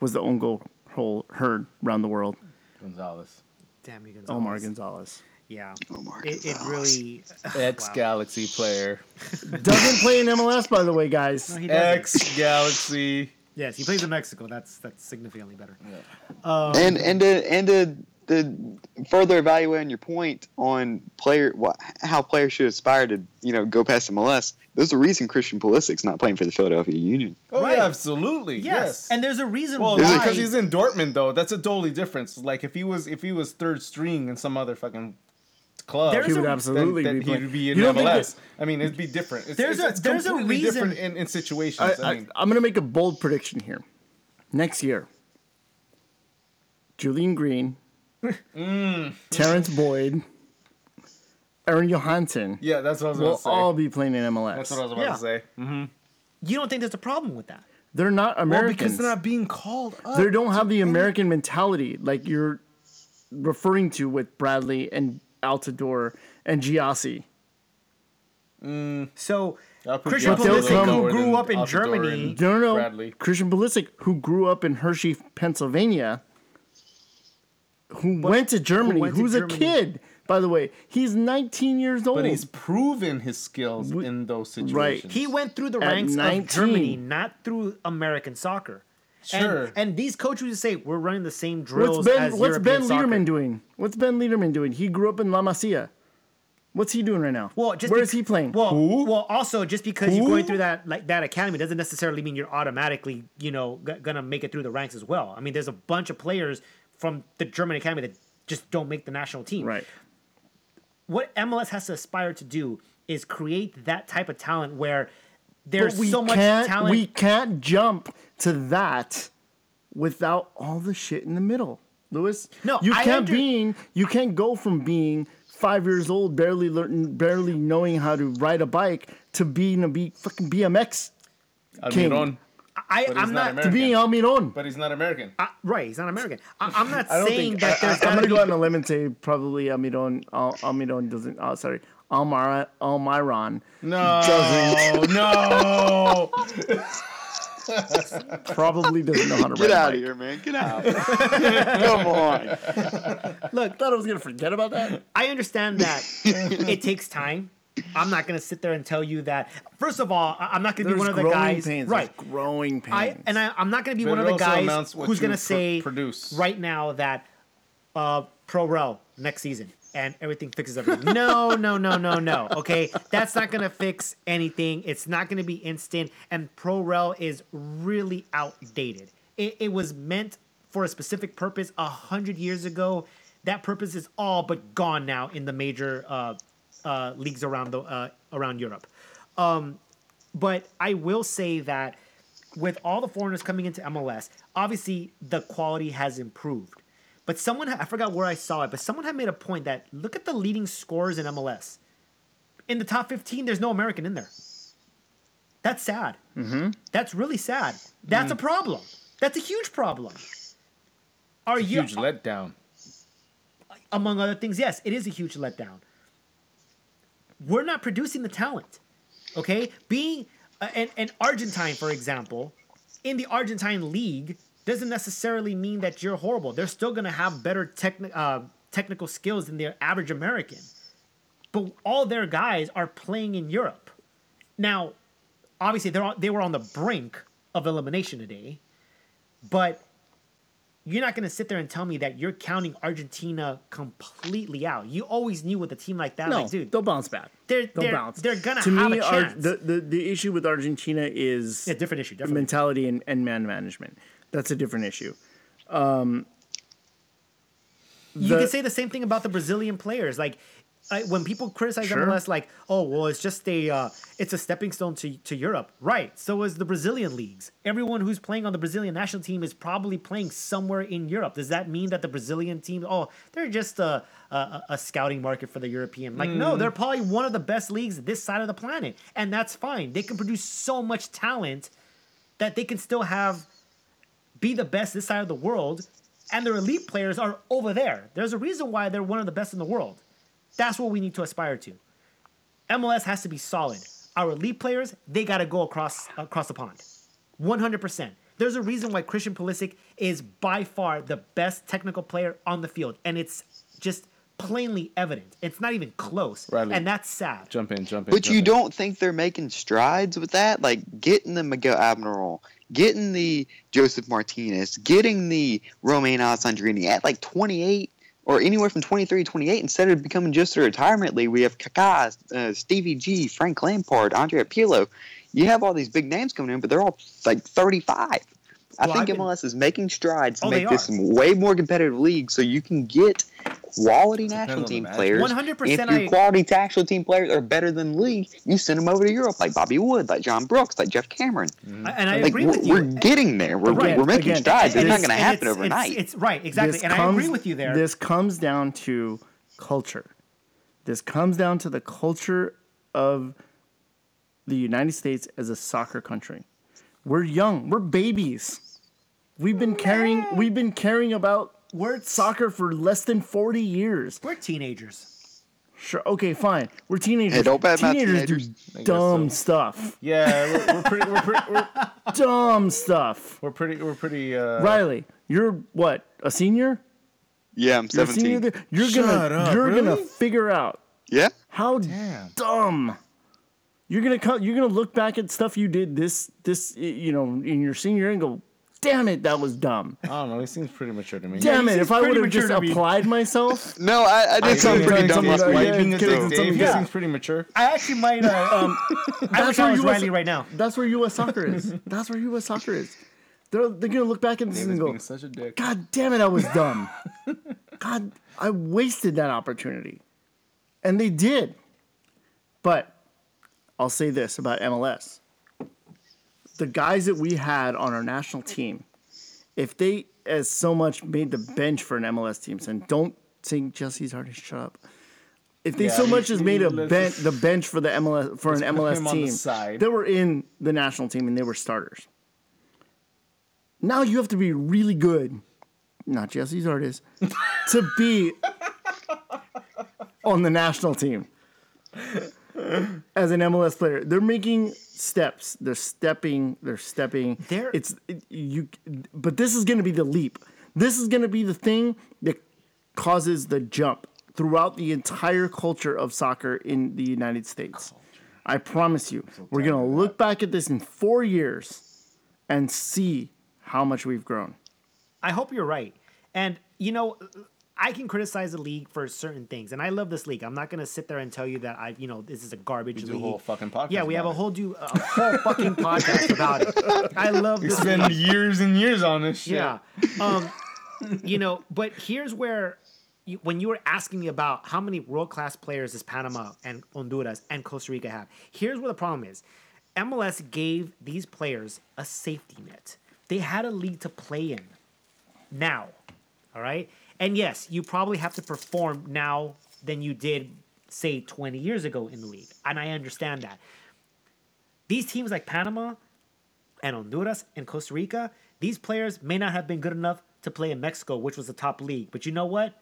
was the own goal hole heard around the world. Gonzalez. Damn you, Gonzalez. Omar Gonzalez Yeah. Omar It, it really. [LAUGHS] Ex Galaxy player. [LAUGHS] doesn't play in MLS, by the way, guys. No. Ex Galaxy. Yes, he plays in Mexico. That's that's significantly better. Yeah. Um, and and to, and to, to further evaluating your point on player what, how players should aspire to you know go past MLS. There's a reason Christian Pulisic's not playing for the Philadelphia Union. Oh Right. yeah, absolutely. Yes. Yes. and there's a reason well, why. because he's in Dortmund though. That's a totally difference. Like if he was if he was third string in some other fucking club, There's He would a- absolutely then, be then playing. he'd be in You MLS. I mean, it'd be different. It's, There's it's, a- it's there's a reason- different in, in situations. I, I, mean, I, am going to make a bold prediction here. Next year, Julian Green, Terrence Boyd, Aron Johannsson yeah, that's what I was will about to say. Will all be playing in MLS. that's what I was about Yeah. to say. Mm. you don't think there's a problem with that? They're not Well, Americans. because they're not being called up. they don't have the American mentality like you're referring to with Bradley and Altidore and Gyasi. So I'll put Christian Gyasi a little Pulisic, who lower grew up in Altidore Germany, and- No, no, no. Bradley. Christian Pulisic, who grew up in Hershey, Pennsylvania, who went to Germany, went to who's Germany. a kid, by the way. He's 19 years old. But he's proven his skills in those situations. Right, he went through the At ranks 19. of Germany, not through American soccer. Sure. And, and these coaches would say we're running the same drills what's Ben? as What's European Ben soccer. Lederman doing? What's Ben Lederman doing? He grew up in La Masia. What's he doing right now? Well, just where bec- is he playing? Well, Who? well, also just because you're Who? going through that like that academy doesn't necessarily mean you're automatically, you know, g- gonna make it through the ranks as well. I mean, there's a bunch of players from the German academy that just don't make the national team. right. What MLS has to aspire to do is create that type of talent where there's we so much can't. talent. We can't jump to that without all the shit in the middle, Lewis. No, you I can't under- being. You can't go from being five years old, barely learning, barely knowing how to ride a bike, to being a be fucking BMX king. Almiron, I, but he's I'm not not, to American. being Almiron. but he's not American. I- right. He's not American. I, I'm not [LAUGHS] I don't saying think that I, there's I, am gonna go out on a limb and say probably Almiron. Al, Almiron doesn't. Oh, sorry, Almar Almiron No, no. [LAUGHS] probably doesn't know how to Get out bike. of here, man. Get out. [LAUGHS] Come on. Look, thought I was gonna forget about that. I understand that it takes time. I'm not gonna sit there and tell you that. First of all, I- I'm not gonna be one of the guys, pains. right? There's growing pains. I and I, I'm not gonna be But one of the guys who's gonna pr- say produce. right now that uh, pro rel next season and everything fixes everything. no, no, no, no, no. Okay, that's not gonna fix anything. It's not gonna be instant. And pro rel is really outdated. It, it was meant for a specific purpose a hundred years ago. That purpose is all but gone now in the major uh, uh, leagues around the uh, around Europe. Um, but I will say that with all the foreigners coming into MLS, obviously the quality has improved. But someone, I forgot where I saw it, but someone had made a point that look at the leading scorers in MLS. In the top 15, there's no American in there. That's sad. Mm-hmm. That's really sad. That's a problem. That's a huge problem. Are you, Huge letdown. among other things, yes, it is a huge letdown. We're not producing the talent. Okay, being uh, an, an Argentine, for example, in the Argentine league doesn't necessarily mean that you're horrible. They're still going to have better techni- uh, technical skills than the average American. But all their guys are playing in Europe. Now, obviously, they're they were on the brink of elimination today, but you're not going to sit there and tell me that you're counting Argentina completely out. You always knew with a team like that, no, like, dude, they'll bounce back. they're They'll they're, bounce. they're gonna to have me, a Ar- the, the the issue with Argentina is yeah, different issue. Definitely. mentality and, and man management. That's a different issue. Um, you the- can say the same thing about the Brazilian players. Like I, when people criticize Sure. MLS, like, oh, well, it's just a uh, it's a stepping stone to, to Europe, right? So is the Brazilian leagues. Everyone who's playing on the Brazilian national team is probably playing somewhere in Europe. Does that mean that the Brazilian team, oh, they're just a a, a scouting market for the European? Like, no, they're probably one of the best leagues this side of the planet, and that's fine. They can produce so much talent that they can still have be the best this side of the world, and their elite players are over there. There's a reason why they're one of the best in the world. That's what we need to aspire to. MLS has to be solid. Our elite players, they got to go across across the pond. 100%. There's a reason why Christian Pulisic is by far the best technical player on the field, and it's just plainly evident. It's not even close, Riley. and that's sad. Jump in, jump in. But jump you in. don't think they're making strides with that? Like getting the Miguel Almiron, getting the Josef Martinez, getting the Romain Alessandrini at like 28 or anywhere from 23 to 28 instead of becoming just a retirement league. We have Kaká, uh, Stevie G, Frank Lampard, Andrea Pirlo. You have all these big names coming in, but they're all like 35. I Well, think I've been- MLS is making strides to Oh, make this way more competitive league so you can get quality on national team players. 100% If your I- quality national team players are better than the league, you send them over to Europe like Bobby Wood, like John Brooks, like Geoff Cameron. Mm-hmm. and I Like agree we're, with you. we're getting there. We're, Right, we're making again, strides. It's And not going to happen it's- overnight. It's, it's right, exactly, This and I agree with you there. This comes down to culture. This comes down to the culture of the United States as a soccer country. We're young. We're babies. We've been caring. We've been caring about We're soccer for less than forty years. we're teenagers. Sure. Okay. Fine. We're teenagers. Hey, don't badmouth teenagers teenagers. do dumb stuff. Yeah, we're, we're pretty. We're pretty. We're, [LAUGHS] Dumb stuff. we're pretty. We're pretty. Uh, Riley, you're what? A senior? yeah, I'm You're 17. You're gonna. up, you're gonna figure out Yeah. How Damn. dumb. You're gonna come. You're gonna look back at stuff you did this this you know in your senior year and go, "Damn it, that was dumb." I don't know. He seems pretty mature to me. Damn he it, if I would have just applied myself. [LAUGHS] No, I, I did I something pretty dumb last something- week. yeah, Wiping a kidding, Dave. Yeah. seems pretty mature. I actually might. Uh, um, [LAUGHS] I wish where I was US Riley right now. That's where U.S. soccer is. That's where U.S. soccer is. They're they're gonna look back at this and go, such a dick. God damn it, I was dumb. [LAUGHS] God, I wasted that opportunity. And they did. But I'll say this about MLS. The guys that we had on our national team, if they as so much made the bench for an MLS team, and don't think Jesse's already shut up. If they Yeah, so much as made a bench the bench for the MLS for an MLS team, they were in the national team and they were starters. Now you have to be really good, not Jesse's artist, to be [LAUGHS] on the national team as an MLS player. They're making steps. They're stepping. They're stepping. They're- it's it- you. But this is going to be the leap. This is going to be the thing that causes the jump throughout the entire culture of soccer in the United States. I promise you, we're going to look back at this in four years and see how much we've grown. I hope you're right. And you know, I can criticize the league for certain things, and I love this league. I'm not gonna sit there and tell you that I, you know, this is a garbage We do a league. whole fucking podcast Yeah, we have a whole do a whole fucking podcast about it. I love We this. spend years and years on this shit. Yeah. Um, you know, but here's where you, when you were asking me about how many world class players does Panama and Honduras and Costa Rica have, here's where the problem is. MLS gave these players a safety net. They had a league to play in now. All right? And yes, you probably have to perform now than you did, say, 20 years ago in the league. And I understand that. These teams like Panama and Honduras and Costa Rica, these players may not have been good enough to play in Mexico, which was the top league. But you know what?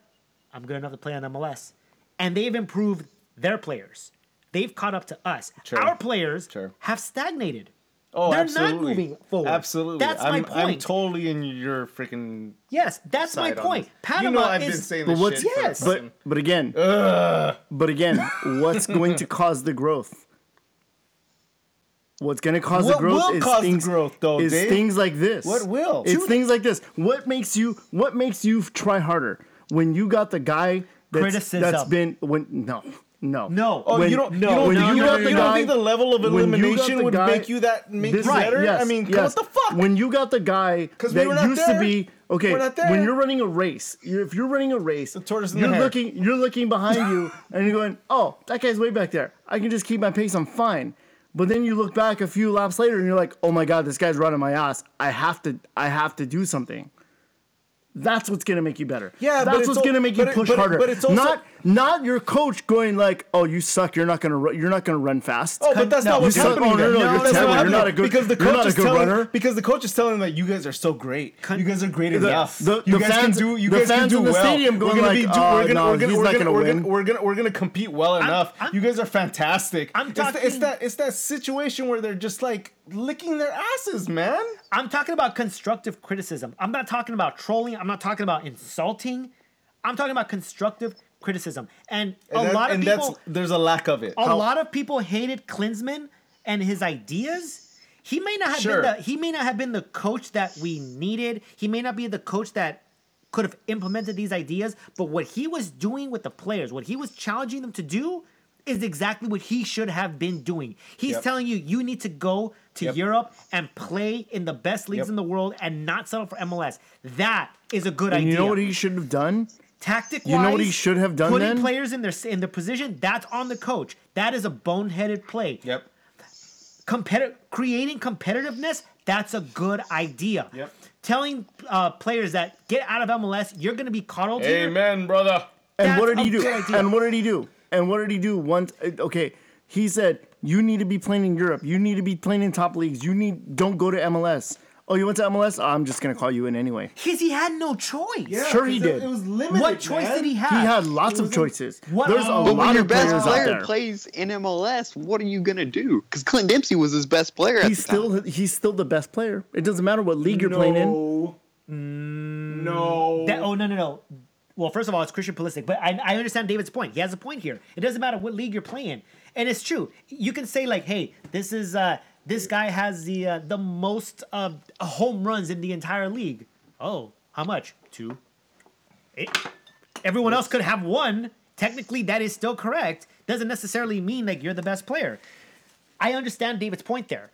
I'm good enough to play on MLS. And they've improved their players. They've caught up to us. Sure. Our players Sure. have stagnated. Oh, They're absolutely. not moving forward. Absolutely. That's I'm, my I'm totally in your freaking yes, that's my side on point. Panama you know I've is been saying But what's shit yes, But but again, but again, what's going to [LAUGHS] cause the growth? What's going to cause What the growth will is cause the things growth, though, is Dave? things like this. What will? It's Shoot. things like this. What makes you what makes you try harder when you got the guy that's, Criticism. that's been when no no No. Oh, When- you don't. no, you don't, when you, you don't, got the you don't guy- think the level of when you got elimination the would guy- make you that make This- better? yes, I mean, yes. what the fuck? When you got the guy 'Cause we that were not used there. to be okay, We're not there. when you're running a race, you're, if you're running a race, tortoise in the you're hare. looking, you're looking behind you, [LAUGHS] and you're going, "Oh, that guy's way back there. I can just keep my pace. I'm fine." But then you look back a few laps later, and you're like, "Oh my god, this guy's running my ass. I have to, I have to do something." That's what's gonna make you better. Yeah, but that's it's what's al- gonna make you but it- push but it- harder. but it's also- not not your coach going like, "Oh, you suck. You're not gonna. Ru- you're not gonna run fast." Oh, but that's No, not what's you suck- happening. oh, no, then. no, you're that's terrible. not You're not a good- because the you're coach not a is good telling runner. because the coach is telling them that you guys are so great. you guys are great enough. the- you the guys fans- can do. You the guys can fans do in the well. stadium we're going gonna like, be, do- "Oh, we're gonna, no, we're gonna, he's we're not gonna, gonna we're win." gonna, we're gonna, we're gonna compete well enough. I'm- you guys are fantastic. I'm it's, the- it's that it's that situation where they're just like licking their asses, man. I'm talking about constructive criticism. I'm not talking about trolling. I'm not talking about insulting. I'm talking about constructive criticism. And a that- lot of and people, that's there's a lack of it. a How- lot of people hated Klinsmann and his ideas. He may not have Sure. been the he may not have been the coach that we needed. He may not be the coach that could have implemented these ideas, but what he was doing with the players, what he was challenging them to do is exactly what he should have been doing. He's Yep. telling you you need to go to Yep. Europe and play in the best leagues Yep. in the world and not settle for MLS. That is a good And idea. you know what he should have done? Tactic You know what he should have done Putting then? players in their in their position, that's on the coach. That is a boneheaded play. Yep. Competi- creating competitiveness, that's a good idea. Yep. Telling uh, players that get out of MLS, you're going to be coddled here. Amen, brother. And what did he do? And what did he do? And what did he do? Once, uh, okay, he said you need to be playing in Europe. You need to be playing in top leagues. You need don't go to MLS. Oh, you went to MLS? Oh, I'm just gonna call you in anyway. Because he had no choice. Sure he 'cause it- did. It was limited. What choice man. did he have? He had lots of choices. What- There's a But But when lot your of best players out player there. plays in MLS, what are you gonna do? Because Clint Dempsey was his best player. At He's the time. still he's still the best player. It doesn't matter what league you're playing in. No. No. That, oh no no no. Well, first of all, it's Christian Pulisic, but I, I understand David's point. He has a point here. It doesn't matter what league you're playing, in. and it's true. You can say like, "Hey, this is uh, this guy has the uh, the most uh, home runs in the entire league." Oh, how much? Two. It, everyone else could have one. Technically, that is still correct. Doesn't necessarily mean like you're the best player. I understand David's point there,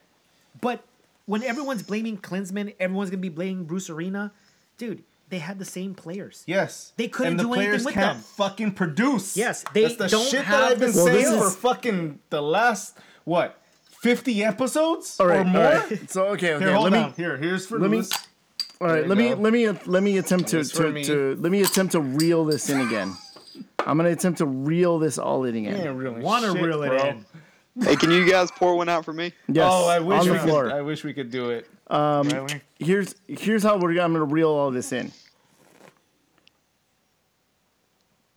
but when everyone's blaming Klinsmann, everyone's gonna be blaming Bruce Arena. Dude, they had the same players. Yes. They couldn't and the do anything players with can't them. fucking produce. Yes, they That's the don't shit have that I've been saying for fucking the last what, fifty episodes All right, or more. all right. [LAUGHS] So okay, okay. Here, hold let on. me Here, here's for let me- Lewis. all There right. you Let me let me let me attempt to to, me. to let me attempt to reel this in again. I'm gonna attempt to reel this all in again. Yeah, really. Wanna reel it bro. in. Hey, can you guys pour one out for me? Yes. Oh, I wish on we the floor. could. I wish we could do it. Um, really? here's here's how we're I'm gonna reel all this in.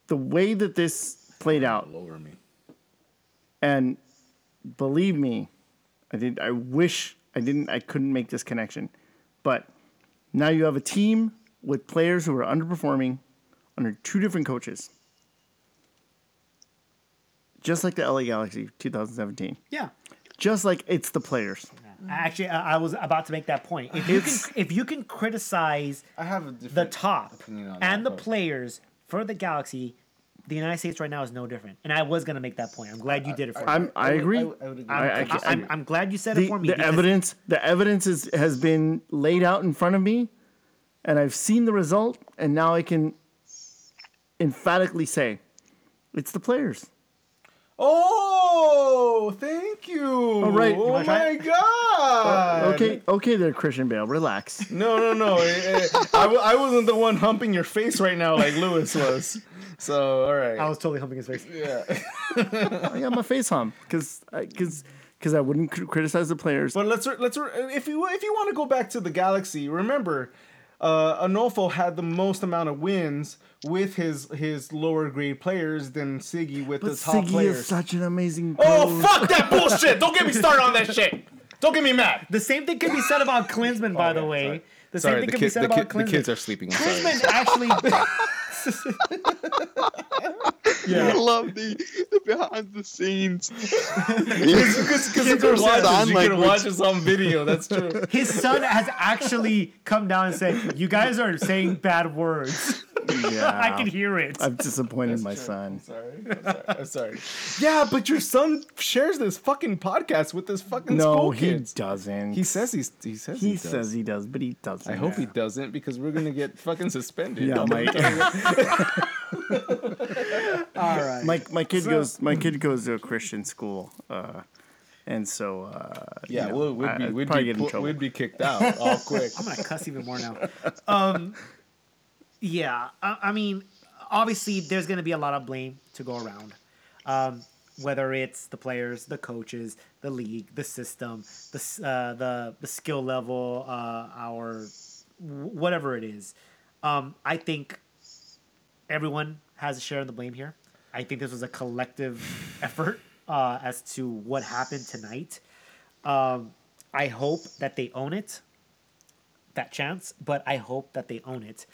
The way that this played out, Lower me. and believe me, I did. I wish I didn't. I couldn't make this connection, but now you have a team with players who are underperforming under two different coaches, just like the LA Galaxy 2017. Yeah. Just like it's the players. Actually, I I was about to make that point. If you can, if you can criticize I have a the top and that, the but- players for the Galaxy, the United States right now is no different. And I was gonna make that point. I'm glad you did it for me. I'm. I, I agree. I would- I would agree. I- I I'm, I'm, I'm glad you said the, it for me. the evidence the evidence is, has been laid out in front of me and i've seen the result and now i can emphatically say it's the players Oh, thank you. All right. Oh You wanna my it? god. okay okay there christian bale relax No, no, no. I, eh, I, w- I wasn't the one humping your face right now like Lewis was. So, all right. I was totally humping his face. yeah. i got my face hump because because because i wouldn't cr- criticize the players But let's let's if you if you want to go back to the Galaxy, remember, uh, Onalfo had the most amount of wins with his his lower grade players than Sigi with but the top Sigi players. is such an amazing oh fuck that bullshit! Don't get me started on that shit. Don't get me mad. The same thing could be said about Klinsmann, by the Okay, way. sorry. The same Sorry, thing the, could be said the, about kid, the kids are sleeping. I'm. Klinsmann actually. [LAUGHS] [LAUGHS] I love the, the behind the scenes. [LAUGHS] Because you can watch Sign this. You can language. watch this on video. That's true. [LAUGHS] His son has actually come down and said, "You guys are saying bad words." yeah [LAUGHS] I can hear it. i've disappointed my son Sorry. I'm sorry. I'm sorry. Yeah, but your son shares this fucking podcast with this fucking no school he kids. doesn't He says he's he says he, he does. says he does but he doesn't I hope he doesn't because we're gonna get fucking suspended. yeah my, [LAUGHS] All right. my my kid goes my kid goes to a Christian school, uh, and so uh, yeah, you know, we'll, we'd be I'd we'd probably be, get in trouble. we'd be kicked out all [LAUGHS] quick. I'm gonna cuss even more now. Um, yeah, I, I mean, obviously there's going to be a lot of blame to go around. Um, whether it's the players, the coaches, the league, the system, the uh, the the skill level, uh, our whatever it is. Um, I think everyone has a share in the blame here. I think this was a collective [SIGHS] effort uh, as to what happened tonight. Um, I hope that they own it, that chance, but I hope that they own it.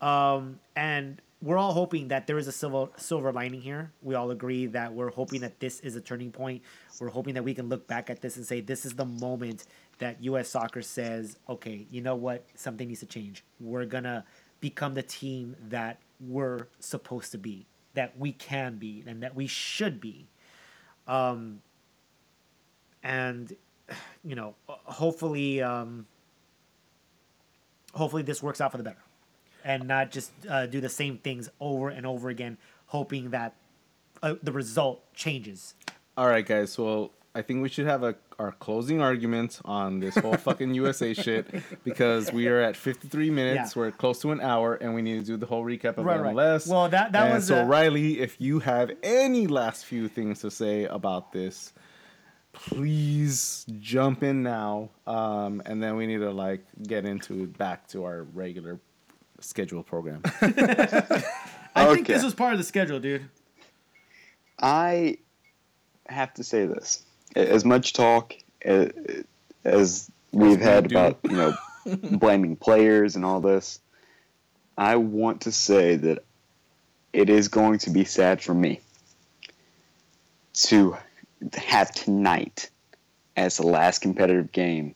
Um, and we're all hoping that there is a silver silver lining here. We all agree that we're hoping that this is a turning point. We're hoping that we can look back at this and say this is the moment that U.S. Soccer says, okay, you know what, something needs to change. We're gonna become the team that we're supposed to be, that we can be, and that we should be. Um, and [SIGHS] you know, hopefully, um, hopefully this works out for the better, and not just uh, do the same things over and over again, hoping that uh, the result changes. All right, guys. Well, I think we should have a our closing argument on this whole fucking USA [LAUGHS] shit because we are at 53 minutes. Yeah. We're close to an hour, and we need to do the whole recap of Right, right. Well, that- that And was, so. uh, Riley, if you have any last few things to say about this, please jump in now. Um, and then we need to like get into back to our regular schedule program. [LAUGHS] I think this was part of the schedule, dude. I have to say this. As much talk uh, as we've had do. about, you know, [LAUGHS] blaming players and all this, I want to say that it is going to be sad for me to have tonight as the last competitive game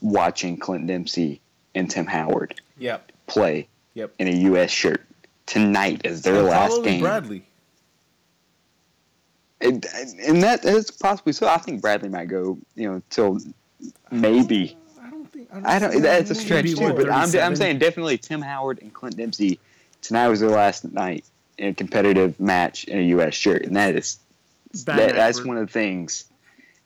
watching Clint Dempsey and Tim Howard yep. play Yep. in a U.S. shirt tonight as their And last game. Bradley. And, and that is possibly so. I think Bradley might go, you know, till maybe. I don't think. I don't. see That's a stretch too. But I'm, I'm saying definitely Tim Howard and Clint Dempsey. Tonight was their last night in a competitive match in a U.S. shirt, and that is that, that's one of the things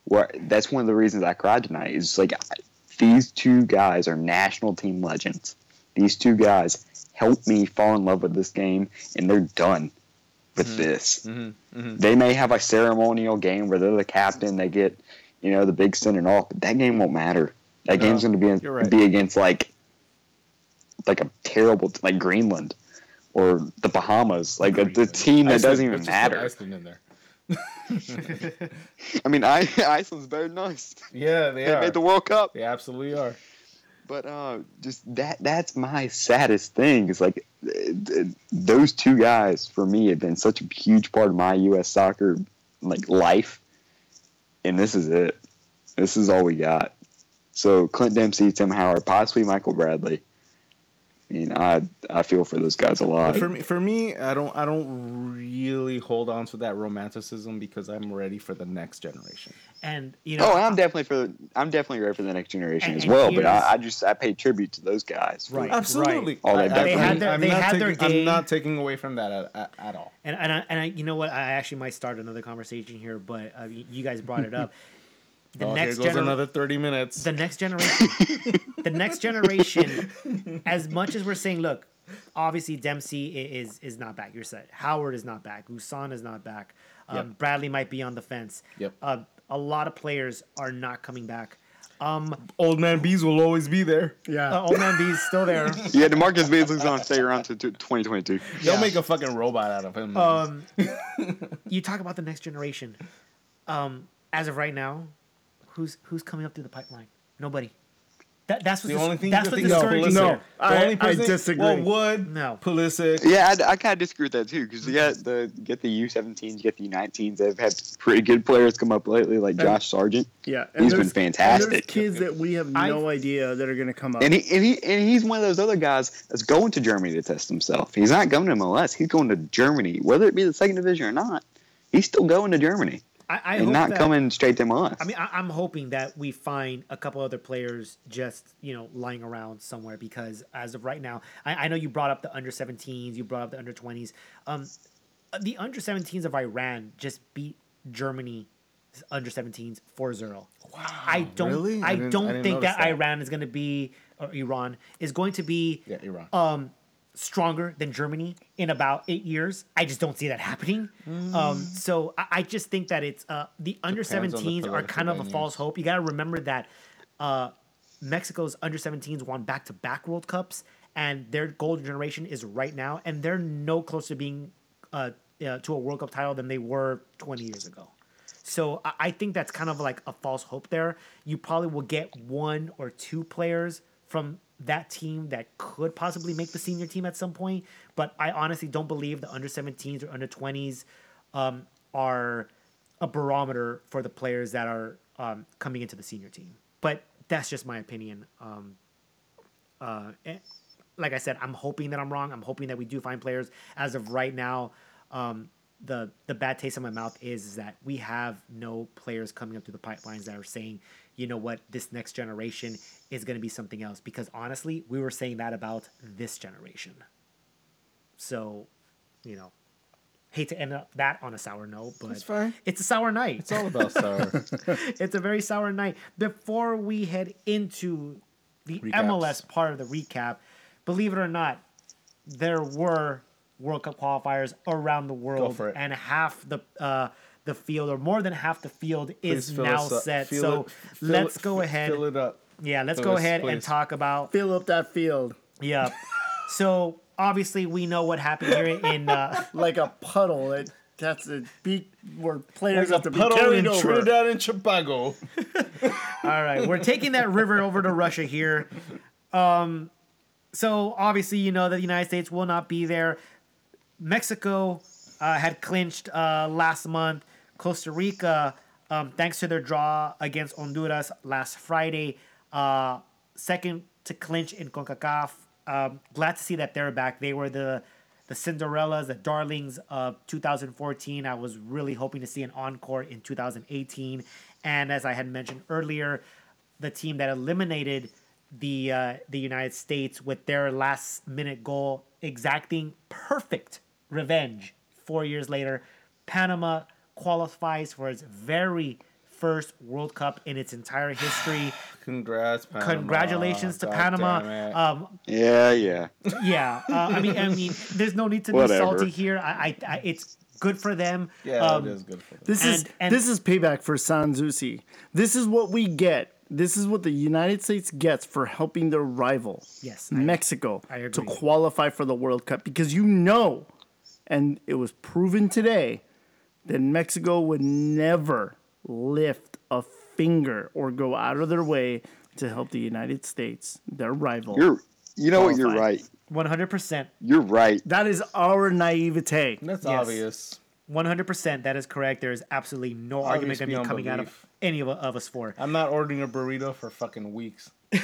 where that's one of the reasons I cried tonight. Is like I- these two guys are national team legends. These two guys helped me fall in love with this game, and they're done with this. Mm-hmm. They may have a ceremonial game where they're the captain, they get, you know, the big send and off, but that game won't matter. That No, game's going to be you're right. be against like like a terrible like Greenland or the Bahamas, like a, the team that Iceland- doesn't even let's just put matter. Iceland in there. [LAUGHS] I mean, I, Iceland's better than us. Yeah, they They are. made the World Cup. They absolutely are. But uh, just that that's my saddest thing. Is like th- th- those two guys for me have been such a huge part of my U.S. soccer like life, and this is it. This is all we got. So Clint Dempsey, Tim Howard, possibly Michael Bradley. I mean, I I feel for those guys a lot. For me, for me, I don't, I don't really hold on to that romanticism because I'm ready for the next generation. And you know, Oh, I'm definitely for I'm definitely ready for the next generation And- as and well. But I, I just I pay tribute to those guys. for- Right. Absolutely, All I- they've I- done They had I'm- their- I'm they not had their taking- day. I'm not taking away from that at, at, at all. And and I, and I, you know what? I actually might start another conversation here, but uh, you guys brought it up. [LAUGHS] The oh, next here goes gener- another thirty minutes. the next generation, the next generation. As much as we're saying, look, obviously Dempsey is is not back. You're set. Howard is not back. Usan is not back. Um, Yep. Bradley might be on the fence. Yep. Uh, a lot of players are not coming back. Um, Old man bees will always be there. Yeah. uh, old man Bees still there. [LAUGHS] Yeah, DaMarcus Beasley's going to stay around to 2022. They'll Yeah. make a fucking robot out of him. Um, [LAUGHS] you talk about the next generation. Um, as of right now, who's who's coming up through the pipeline? Nobody. That, that's what the only thing that's you what think is discourages no. Pulisic. I- the only I disagree. Well, Wood, No. Pulisic. Yeah, I, I kind of disagree with that too because you got the get the U17s, you get the U19s. They've had pretty good players come up lately, like Josh Sargent, Yeah, He's been fantastic. And there's kids that we have I've- no idea that are going to come up. and he and he and he's one of those other guys that's going to Germany to test himself. He's not going to MLS. He's going to Germany, whether it be the second division or not. He's still going to Germany I, I and hope not that, coming straight to MLS. I mean, I, I'm hoping that we find a couple other players just you know lying around somewhere because as of right now, I, I know you brought up the under 17s, you brought up the under 20s. Um, the under 17s of Iran just beat Germany under 17s 4-0. Wow, I don't really? I I, didn't- I don't didn't think that, that. Iran is going to be or Iran is going to be Yeah, Iran. um stronger than Germany in about eight years. I just don't see that happening. Um, so I, I just think that it's uh, the under Depends on the 17s are kind of a false hope. You got to remember that uh, Mexico's under 17s won back to back World Cups, and their golden generation is right now, and they're no closer to being uh, uh, to a World Cup title than they were 20 years ago. So I- I think that's kind of like a false hope there. You probably will get one or two players from that team that could possibly make the senior team at some point. But I honestly don't believe the under 17s or under 20s um, are a barometer for the players that are um, coming into the senior team. But that's just my opinion. Um, uh, eh, like I said, I'm hoping that I'm wrong. I'm hoping that we do find players. As of right now, um, the the bad taste in my mouth is, is that we have no players coming up through the pipelines that are saying, you know what, this next generation is going to be something else. Because honestly, we were saying that about this generation. So, you know, hate to end up that on a sour note, but That's fine. it's a sour night. It's all about sour. [LAUGHS] [LAUGHS] it's a very sour night. Before we head into the Recaps. MLS part of the recap, believe it or not, there were World Cup qualifiers around the world, for it. and half the uh, the field, or more than half the field, is Please fill now set. Fill So it- fill let's it- go ahead. Fill it up. Yeah, let's fill go us, ahead and talk about Fill up that field yeah. so obviously, we know what happened here in. Uh, [LAUGHS] like a puddle. That that's a beat where players There's have a to be puddle carried in over. Trinidad and Tobago. [LAUGHS] All right, we're taking that river over to Russia here. Um, so obviously, you know that the United States will not be there. Mexico uh, had clinched uh, last month. Costa Rica, um, thanks to their draw against Honduras last Friday, uh, second to clinch in CONCACAF. Um, glad to see that they're back. They were the the Cinderellas, the darlings of 2014. I was really hoping to see an encore in 2018. And as I had mentioned earlier, the team that eliminated the uh, the United States with their last minute goal, exacting perfect revenge four years later. Panama qualifies for its very first World Cup in its entire history. [SIGHS] Congrats, Panama. Congratulations to God Panama. Um, Yeah, yeah. [LAUGHS] yeah, uh, I mean, I mean, there's no need to be Whatever. salty here. I, I, I, it's good for them. yeah, um, it is good for them. This is And- and- this is payback for San Zusi. This is what we get. This is what the United States gets for helping their rival, Yes, Mexico, I to qualify for the World Cup because you know, and it was proven today that Mexico would never lift a finger or go out of their way to help the United States, their rival. You're, you know what? You're right. 100%. You're right. that is our naivete. That's yes. obvious. 100%. That is correct. There is absolutely no argument going to be beyond coming out of any of, of us for. I'm not ordering a burrito for fucking weeks. [LAUGHS]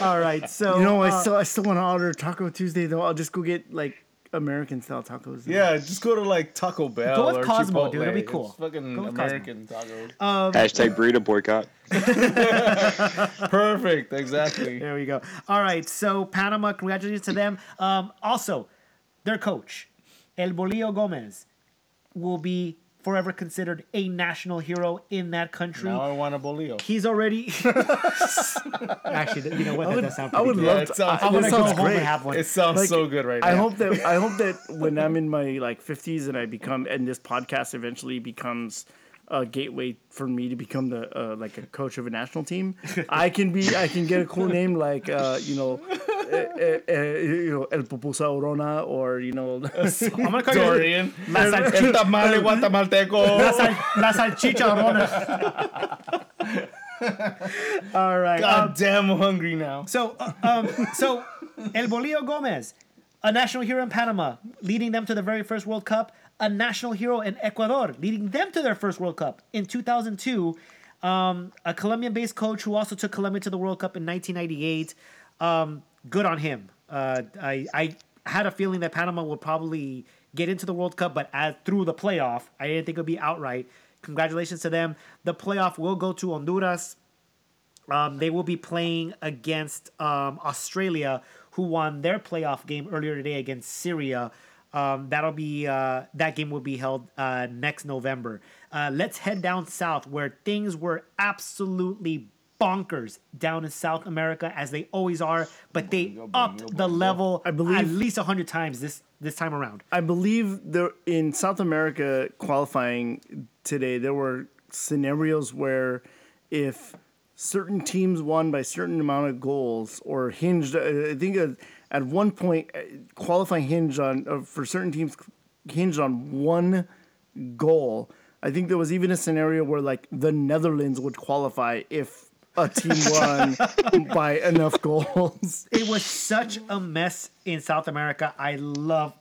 All right. So, You know, I uh, still I still want to order Taco Tuesday though. I'll just go get like American style tacos. Yeah, just go to like Taco Bell Go with or Cosmo, Chipotle. dude. It'll be cool. It's fucking Go with Cosmo. American tacos. Hashtag burrito boycott. [LAUGHS] Perfect, exactly. There we go. All right. So Panama, congratulations to them. Um, also, their coach, El Bolillo Gomez, will be forever considered a national hero in that country. Now I want a bolillo. He's already. [LAUGHS] Actually, you know what? That does sound I would good. Yeah, love it to. sounds- I, I'm it gonna go sounds home great. and have one. It sounds Like, so good right now. I hope that I hope that [LAUGHS] when I'm in my like 50s and I become and this podcast eventually becomes a gateway for me to become the uh, like a coach of a national team, [LAUGHS] I can be I can get a cool name like uh, you know. eh, eh, eh, you know, El Pupusa Orona, or you know, [LAUGHS] I'm gonna call you Dorian. La, El tamale [LAUGHS] la, sal- la salchicha Rona. All right. um, God damn, I'm hungry now. So, uh, um, so El Bolillo Gomez, a national hero in Panama, leading them to the very first World Cup. A national hero in Ecuador, leading them to their first World Cup in 2002. Um, a Colombian-based coach who also took Colombia to the World Cup in 1998. Um, good on him. Uh, I, I had a feeling that Panama would probably get into the World Cup, but as through the playoff, I didn't think it would be outright. Congratulations to them. The playoff will go to Honduras. Um, they will be playing against um, Australia, who won their playoff game earlier today against Syria. Um, that'll be uh, that game will be held uh, next November. Uh, let's head down south where things were absolutely bonkers down in South America as they always are, but they upped the level I believe- at least hundred times this this time around. I believe there in South America qualifying today there were scenarios where if certain teams won by certain amount of goals or hinged uh, I think at, one point uh, qualifying hinged on uh, for certain teams hinged on one goal. I think there was even a scenario where like the Netherlands would qualify if a team won [LAUGHS] by enough goals. It was such a mess in South America. I love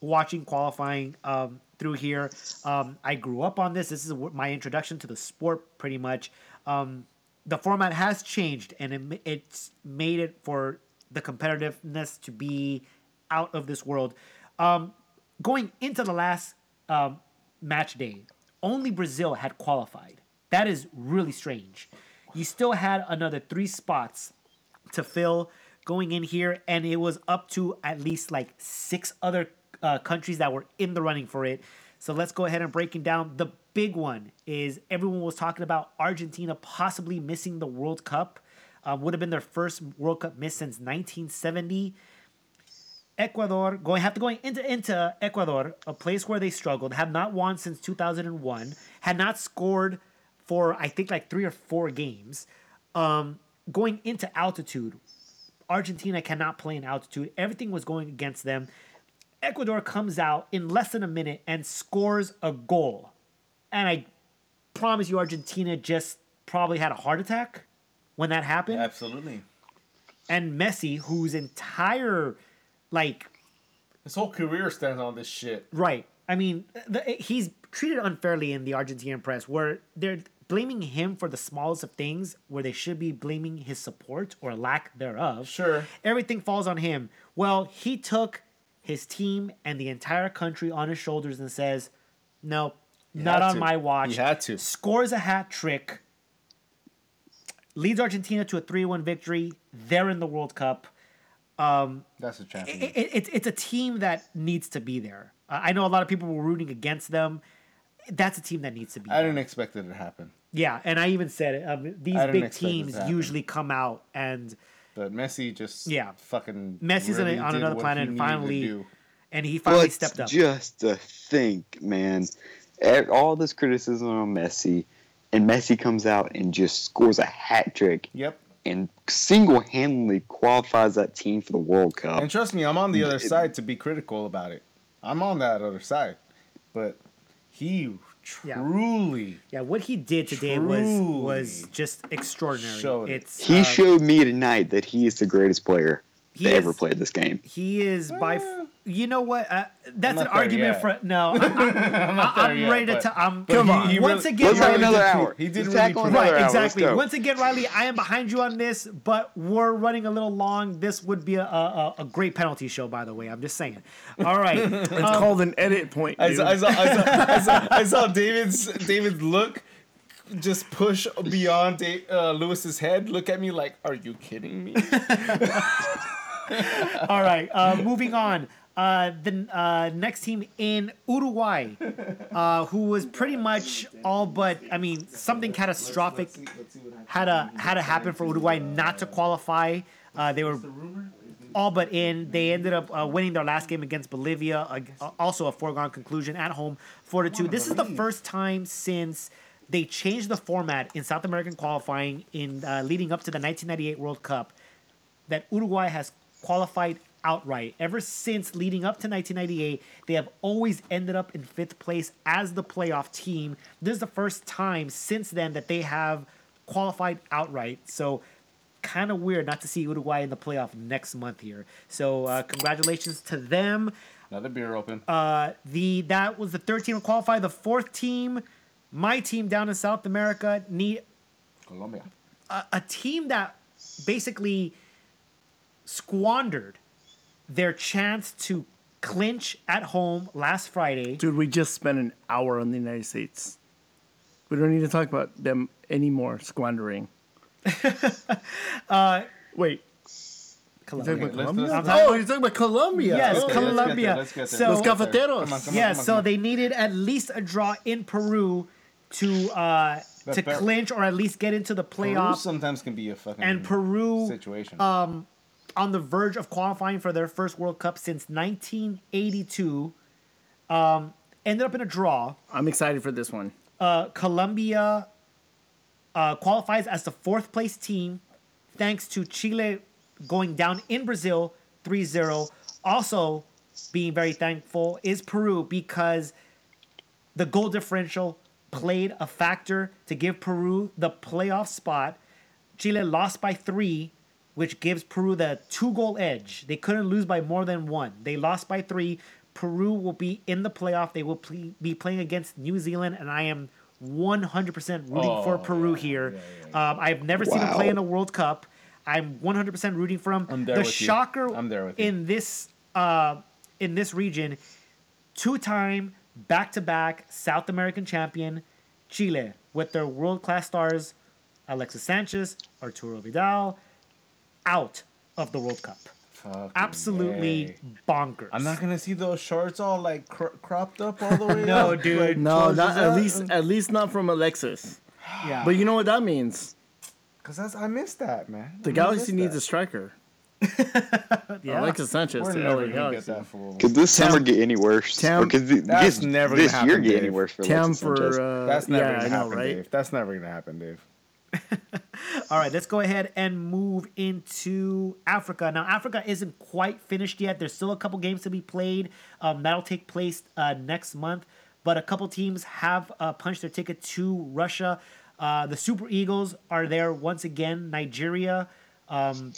watching qualifying um, through here. Um, I grew up on this. This is my introduction to the sport, pretty much. Um, the format has changed, and it, it's made it for the competitiveness to be out of this world. Um, going into the last um, match day, only Brazil had qualified. That is really strange. You still had another three spots to fill going in here, and it was up to at least like six other uh, countries that were in the running for it. So let's go ahead and break it down. The big one is everyone was talking about Argentina possibly missing the World Cup. Uh, would have been their first World Cup miss since 1970. Ecuador going have to going into into Ecuador, a place where they struggled, have not won since 2001, had not scored for I think like three or four games. Um, going into altitude, Argentina cannot play in altitude. Everything was going against them. Ecuador comes out in less than a minute and scores a goal, and I promise you, Argentina just probably had a heart attack when that happened Absolutely. and Messi, whose entire like His whole career stands on this shit. right. I mean, the, he's treated unfairly in the Argentinian press, where they're blaming him for the smallest of things, where they should be blaming his support or lack thereof. Sure. everything falls on him. Well, he took his team and the entire country on his shoulders and says, "No, not on to. my watch." He had to. Scores a hat trick. Leads Argentina to a 3-1 victory. They're in the World Cup. That's a champion. it, it, it's it's a team that needs to be there. Uh, I know a lot of people were rooting against them. That's a team that needs to be. I there. didn't expect it to happen. Yeah, and I even said it. Um, these big it teams usually come out and But Messi just Yeah. fucking Messi's really a, on another planet and finally and he finally But stepped up. just to think, man, all this criticism on Messi, and Messi comes out and just scores a hat trick Yep. and single-handedly qualifies that team for the World Cup. And trust me, I'm on the other It- side to be critical about it. I'm on that other side. But he Yeah. Truly Yeah, what he did today was was just extraordinary. showed it. It's he uh, showed me tonight that he is the greatest player He to ever played this game. he is by f- you know what uh, that's an argument yet. for no. I, [LAUGHS] I'm not I, there am yet, ready to. but- T- I'm Come he- on. he once really- again, Let's have Riley, another hour. He did really tackle prove- another Right, hour. Let's exactly. Once again, Riley, I am behind you on this, but we're running a little long. This would be a, a, a great penalty show, by the way. I'm just saying. All right. [LAUGHS] It's called an edit point. I saw, I saw, I saw, I saw, [LAUGHS] I saw David's David's look just push beyond Da- uh, Lewis's head. Look at me like, are you kidding me? [LAUGHS] All right, uh, moving on. Uh, the uh, next team in Uruguay, uh, who was pretty much all but, I mean, something catastrophic had to had to happen for Uruguay not to qualify. Uh, they were all but in. They ended up uh, winning their last game against Bolivia, uh, also a foregone conclusion at home, four to two. This is the first time since they changed the format in South American qualifying in uh, leading up to the 1998 World Cup that Uruguay has qualified outright. Ever since leading up to 1998, they have always ended up in fifth place as the playoff team. This is the first time since then that they have qualified outright. So, kind of weird not to see Uruguay in the playoff next month here. So, uh, congratulations to them. Another beer open. Uh, the that was the third team to qualify. The fourth team, my team down in South America, need Colombia. a, a team that basically squandered their chance to clinch at home last Friday. Dude, we just spent an hour on the United States. We don't need to talk about them anymore squandering. [LAUGHS] uh, Wait. You talking Colombia. about let's- Colombia? let's- oh, you're talking about Colombia. Yes. Okay, let's get Colombia. there, let's get there. So- Los Come Cafeteros. on, come on, Yeah, come so on. they needed at least a draw in Peru to uh, to Pe- clinch or at least get into the Peru sometimes can be a fucking And Peru situation. On the verge of qualifying for their first World Cup since 1982. Um, ended up in a draw. I'm excited for this one. Uh, Colombia uh, qualifies as the fourth place team thanks to Chile going down in Brazil 3 0. Also, being very thankful is Peru because the goal differential played a factor to give Peru the playoff spot. Chile lost by three, which gives Peru the two goal edge. They couldn't lose by more than one. They lost by three. Peru will be in the playoff. They will ple- be playing against New Zealand, and I am 100% rooting for Oh, Peru here. Um, I've never seen them play in a World Cup. I'm 100% rooting for them. I'm there the with you. shocker I'm there with you. in this uh, in this region, two-time back-to-back South American champion Chile with their world-class stars Alexis Sanchez, Arturo Vidal out of the World Cup. Fucking Absolutely way. bonkers. I'm not gonna see those shorts all like cro- cropped up all the way. [LAUGHS] No, up, dude. like, No, not at least at least not from Alexis. [SIGHS] Yeah. But you know what that means? Cause that's I missed that man. The I Galaxy missed needs a striker. [LAUGHS] yeah. Alexis Sanchez We're to never LA Galaxy. Could this summer get any worse? Tam- or could th- That's this, never this gonna year happen, get any worse for Tam Alexis for Sanchez? uh, That's never yeah, gonna I know, happen, right? Dave. That's never gonna happen, Dave. All right, let's go ahead and move into Africa. Now, Africa isn't quite finished yet. There's still a couple games to be played. Um, that'll take place uh, next month. But a couple teams have uh, punched their ticket to Russia. Uh, the Super Eagles are there once again. Nigeria. Um,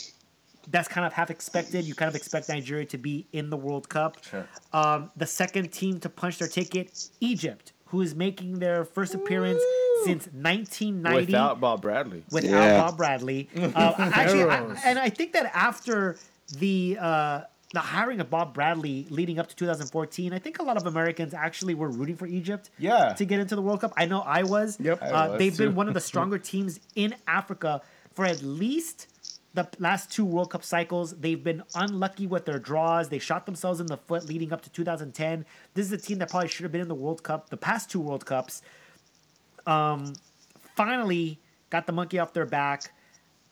that's kind of half expected. You kind of expect Nigeria to be in the World Cup. Sure. Um, the second team to punch their ticket, Egypt, who is making their first appearance since 1990 Without Bob Bradley. without Yeah. Bob Bradley. Uh, [LAUGHS] actually, I, and I think that after the uh, the hiring of Bob Bradley leading up to 2014, I think a lot of Americans actually were rooting for Egypt. Yeah. To get into the World Cup, I know I was. Yep. I Uh, was they've too. been one of the [LAUGHS] stronger teams in Africa for at least the last two World Cup cycles. They've been unlucky with their draws. They shot themselves in the foot leading up to 2010. This is a team that probably should have been in the World Cup, the past two World Cups. Um, finally got the monkey off their back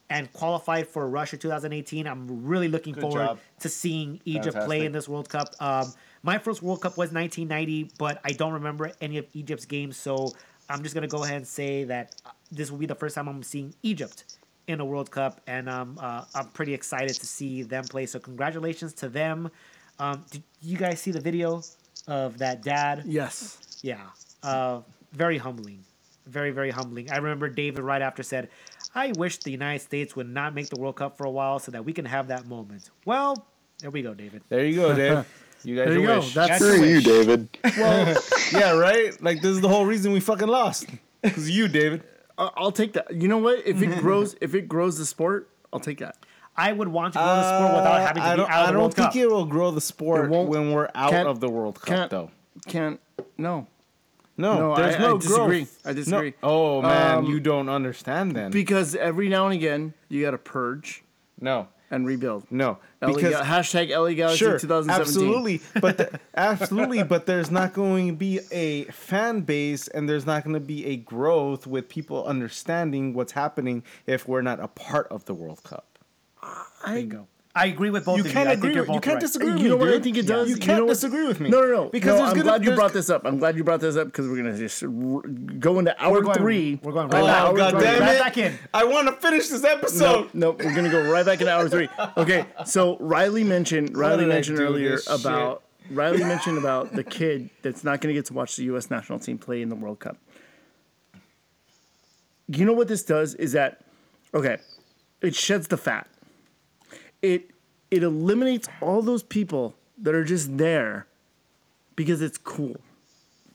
and qualified for Russia 2018. I'm really looking Good forward job. to seeing Egypt play in this World Cup. Um, my first World Cup was 1990, but I don't remember any of Egypt's games, so I'm just gonna go ahead and say that uh, this will be the first time I'm seeing Egypt in a World Cup, and um, uh, I'm pretty excited to see them play. So congratulations to them. Um, did you guys see the video of that dad? Yes. Yeah. Uh, very humbling. Very, very humbling. I remember David right after said, I wish the United States would not make the World Cup for a while so that we can have that moment. Well, there we go, David. There you go, Dave. [LAUGHS] You guys There you go. wish. That's That's Screw you. David. [LAUGHS] well. yeah, right. Like this is the whole reason we fucking lost. Cause you, David. I- I'll take that. You know what? If it [LAUGHS] grows, if it grows the sport, I'll take that. I would want to go to the sport without having to Uh, I be don't, out of I don't World think Cup. it will grow the sport when we're out of the World Cup, though. Can't. No. No, No, there's I- no I disagree. growth. I disagree. No. Oh man, Um, you don't understand then. Because every now and again you got to purge no, and rebuild. no, LA because Ga- hashtag LA Galaxy sure, 2017. absolutely, but the, absolutely, but there's not going to be a fan base, and there's not going to be a growth with people understanding what's happening if we're not a part of the World Cup. I Bingo. I agree with both You of can't you. I agree. think you're with- You can't right. disagree with You me. know what I dude. think it does? You You can't know disagree with me. No, no, no. Because no, I'm gonna- glad you brought this up. I'm glad you brought this up because we're gonna just r- go into hour We're going, three. We're going Oh right back. god We're damn right it! back in. I want to finish this episode. no, we're gonna go right back into hour three. Okay, so Riley mentioned Riley mentioned earlier this shit? about Riley [LAUGHS] mentioned about the kid that's not gonna get to watch the U.S. national team play in the World Cup. You know what this does is that okay, it sheds the fat. It it eliminates all those people that are just there because it's cool,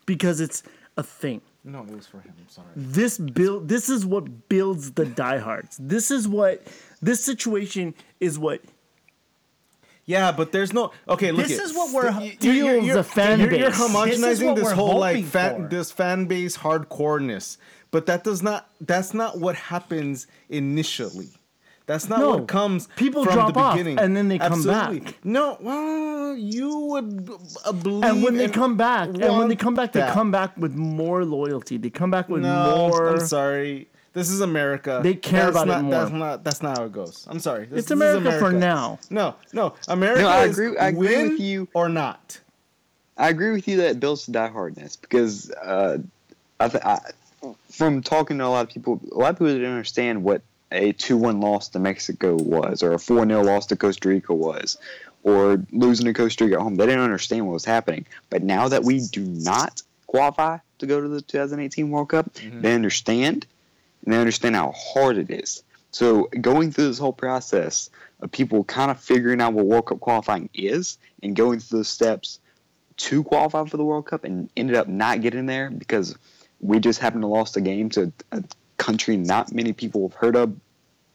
because it's a thing No, it was for him. I'm sorry. this build this is what builds the diehards. This is what this situation is what Yeah, but there's no okay. Look, This it. is what we're- You- Steals the fan you're, You're base. homogenizing This is what this we're whole like hoping fan, for. this fan base hardcoreness, but that does not. That's not what happens initially. That's not No. what comes People from drop the off, beginning. and then they come Absolutely. back. No, well, you would uh, believe. And when they and come back, and when they come back, they that. come back with more loyalty. They come back with No, more. I'm sorry. This is America. They care That's about it more. That's not. That's not how it goes. I'm sorry. This, It's this is America for now. No, no. America No, I is agree- I agree win with you. or not. I agree with you that it builds to diehardness because uh, I, th- I, from talking to a lot of people, a lot of people didn't understand what a two-one loss to Mexico was, or a four-0 loss to Costa Rica was, or losing to Costa Rica at home. They didn't understand what was happening. But now that we do not qualify to go to the 2018 World Cup, mm-hmm. they understand, and they understand how hard it is. So going through this whole process of people kind of figuring out what World Cup qualifying is, and going through those steps to qualify for the World Cup and ended up not getting there because we just happened to lost a game to a country not many people have heard of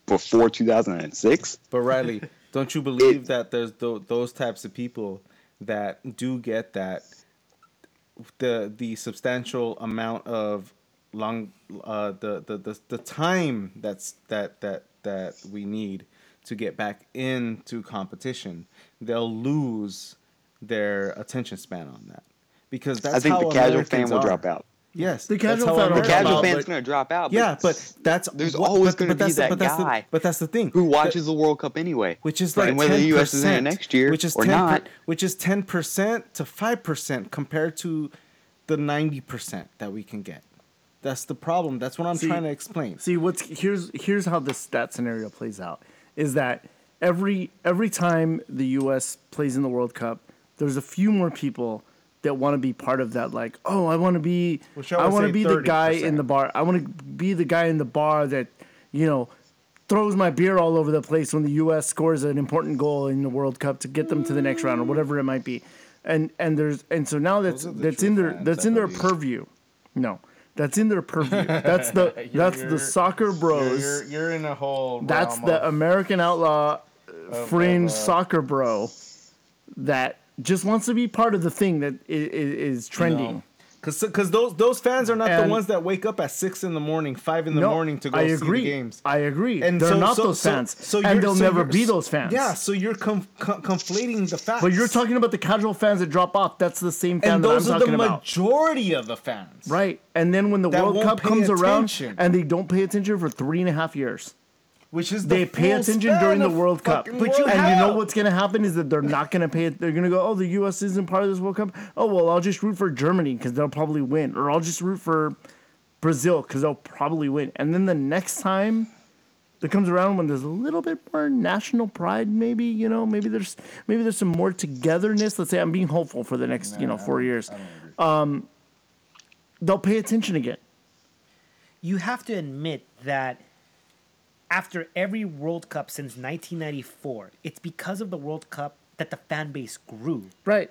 before 2006. But Riley, [LAUGHS] don't you believe that there's th- those types of people that do get that the the substantial amount of long uh the the the, the time that's that that that we need to get back into competition they'll lose their attention span on that because that's I think how the casual Americans fan will are. drop out. Yes The casual fan The casual are, fan's but- going to drop out. but yeah but that's there's what- always but- going to but be that's the- that but that's the- guy but that's the thing who The- watches the World Cup anyway. which is And like whether the 10%, US is in it next year which is or 10, not, which is ten percent to five percent compared to the ninety percent that we can get. That's the problem. That's what I'm See- trying to explain. See what's here's here's how this that scenario plays out is that every every time the U.S. plays in the World Cup, there's a few more people that want to be part of that. Like, oh, I want to be, Well, I want to say be the guy in the bar. I want to be the guy in the bar that, you know, throws my beer all over the place when the U.S. scores an important goal in the World Cup to get them to the next round or whatever it might be. And and there's and so now that's Those are the that's in their fans, that's I in their believe. purview. No, that's in their purview. [LAUGHS] That's the that's You're- the soccer bros. You're, you're in a whole. that's the American outlaw uh, fringe of, uh, soccer bro that just wants to be part of the thing that is, is trending. No. Cause, cause those those fans are not the ones that wake up at six in the morning, five in the No, morning to go I see agree. the games. I agree. And They're so- not so- those fans, so and they'll so never be those fans. Yeah, so you're com- com- conflating the facts. But you're talking about the casual fans that drop off. That's the same fan and that those are the talking about. majority of the fans. Right. And then when the That World Cup comes around and they don't pay attention for three and a half years. Which is the They pay attention during the World Cup. But you, and you know what's going to happen is that they're not going to pay it. They're going to go, oh, the U.S. isn't part of this World Cup. Oh, well, I'll just root for Germany because they'll probably win. Or I'll just root for Brazil because they'll probably win. And then the next time that comes around when there's a little bit more national pride, maybe, you know, maybe there's maybe there's some more togetherness. Let's say I'm being hopeful for the next, you know, four years. Um, they'll pay attention again. you have to admit that after every World Cup since 1994, it's because of the World Cup that the fan base grew. Right.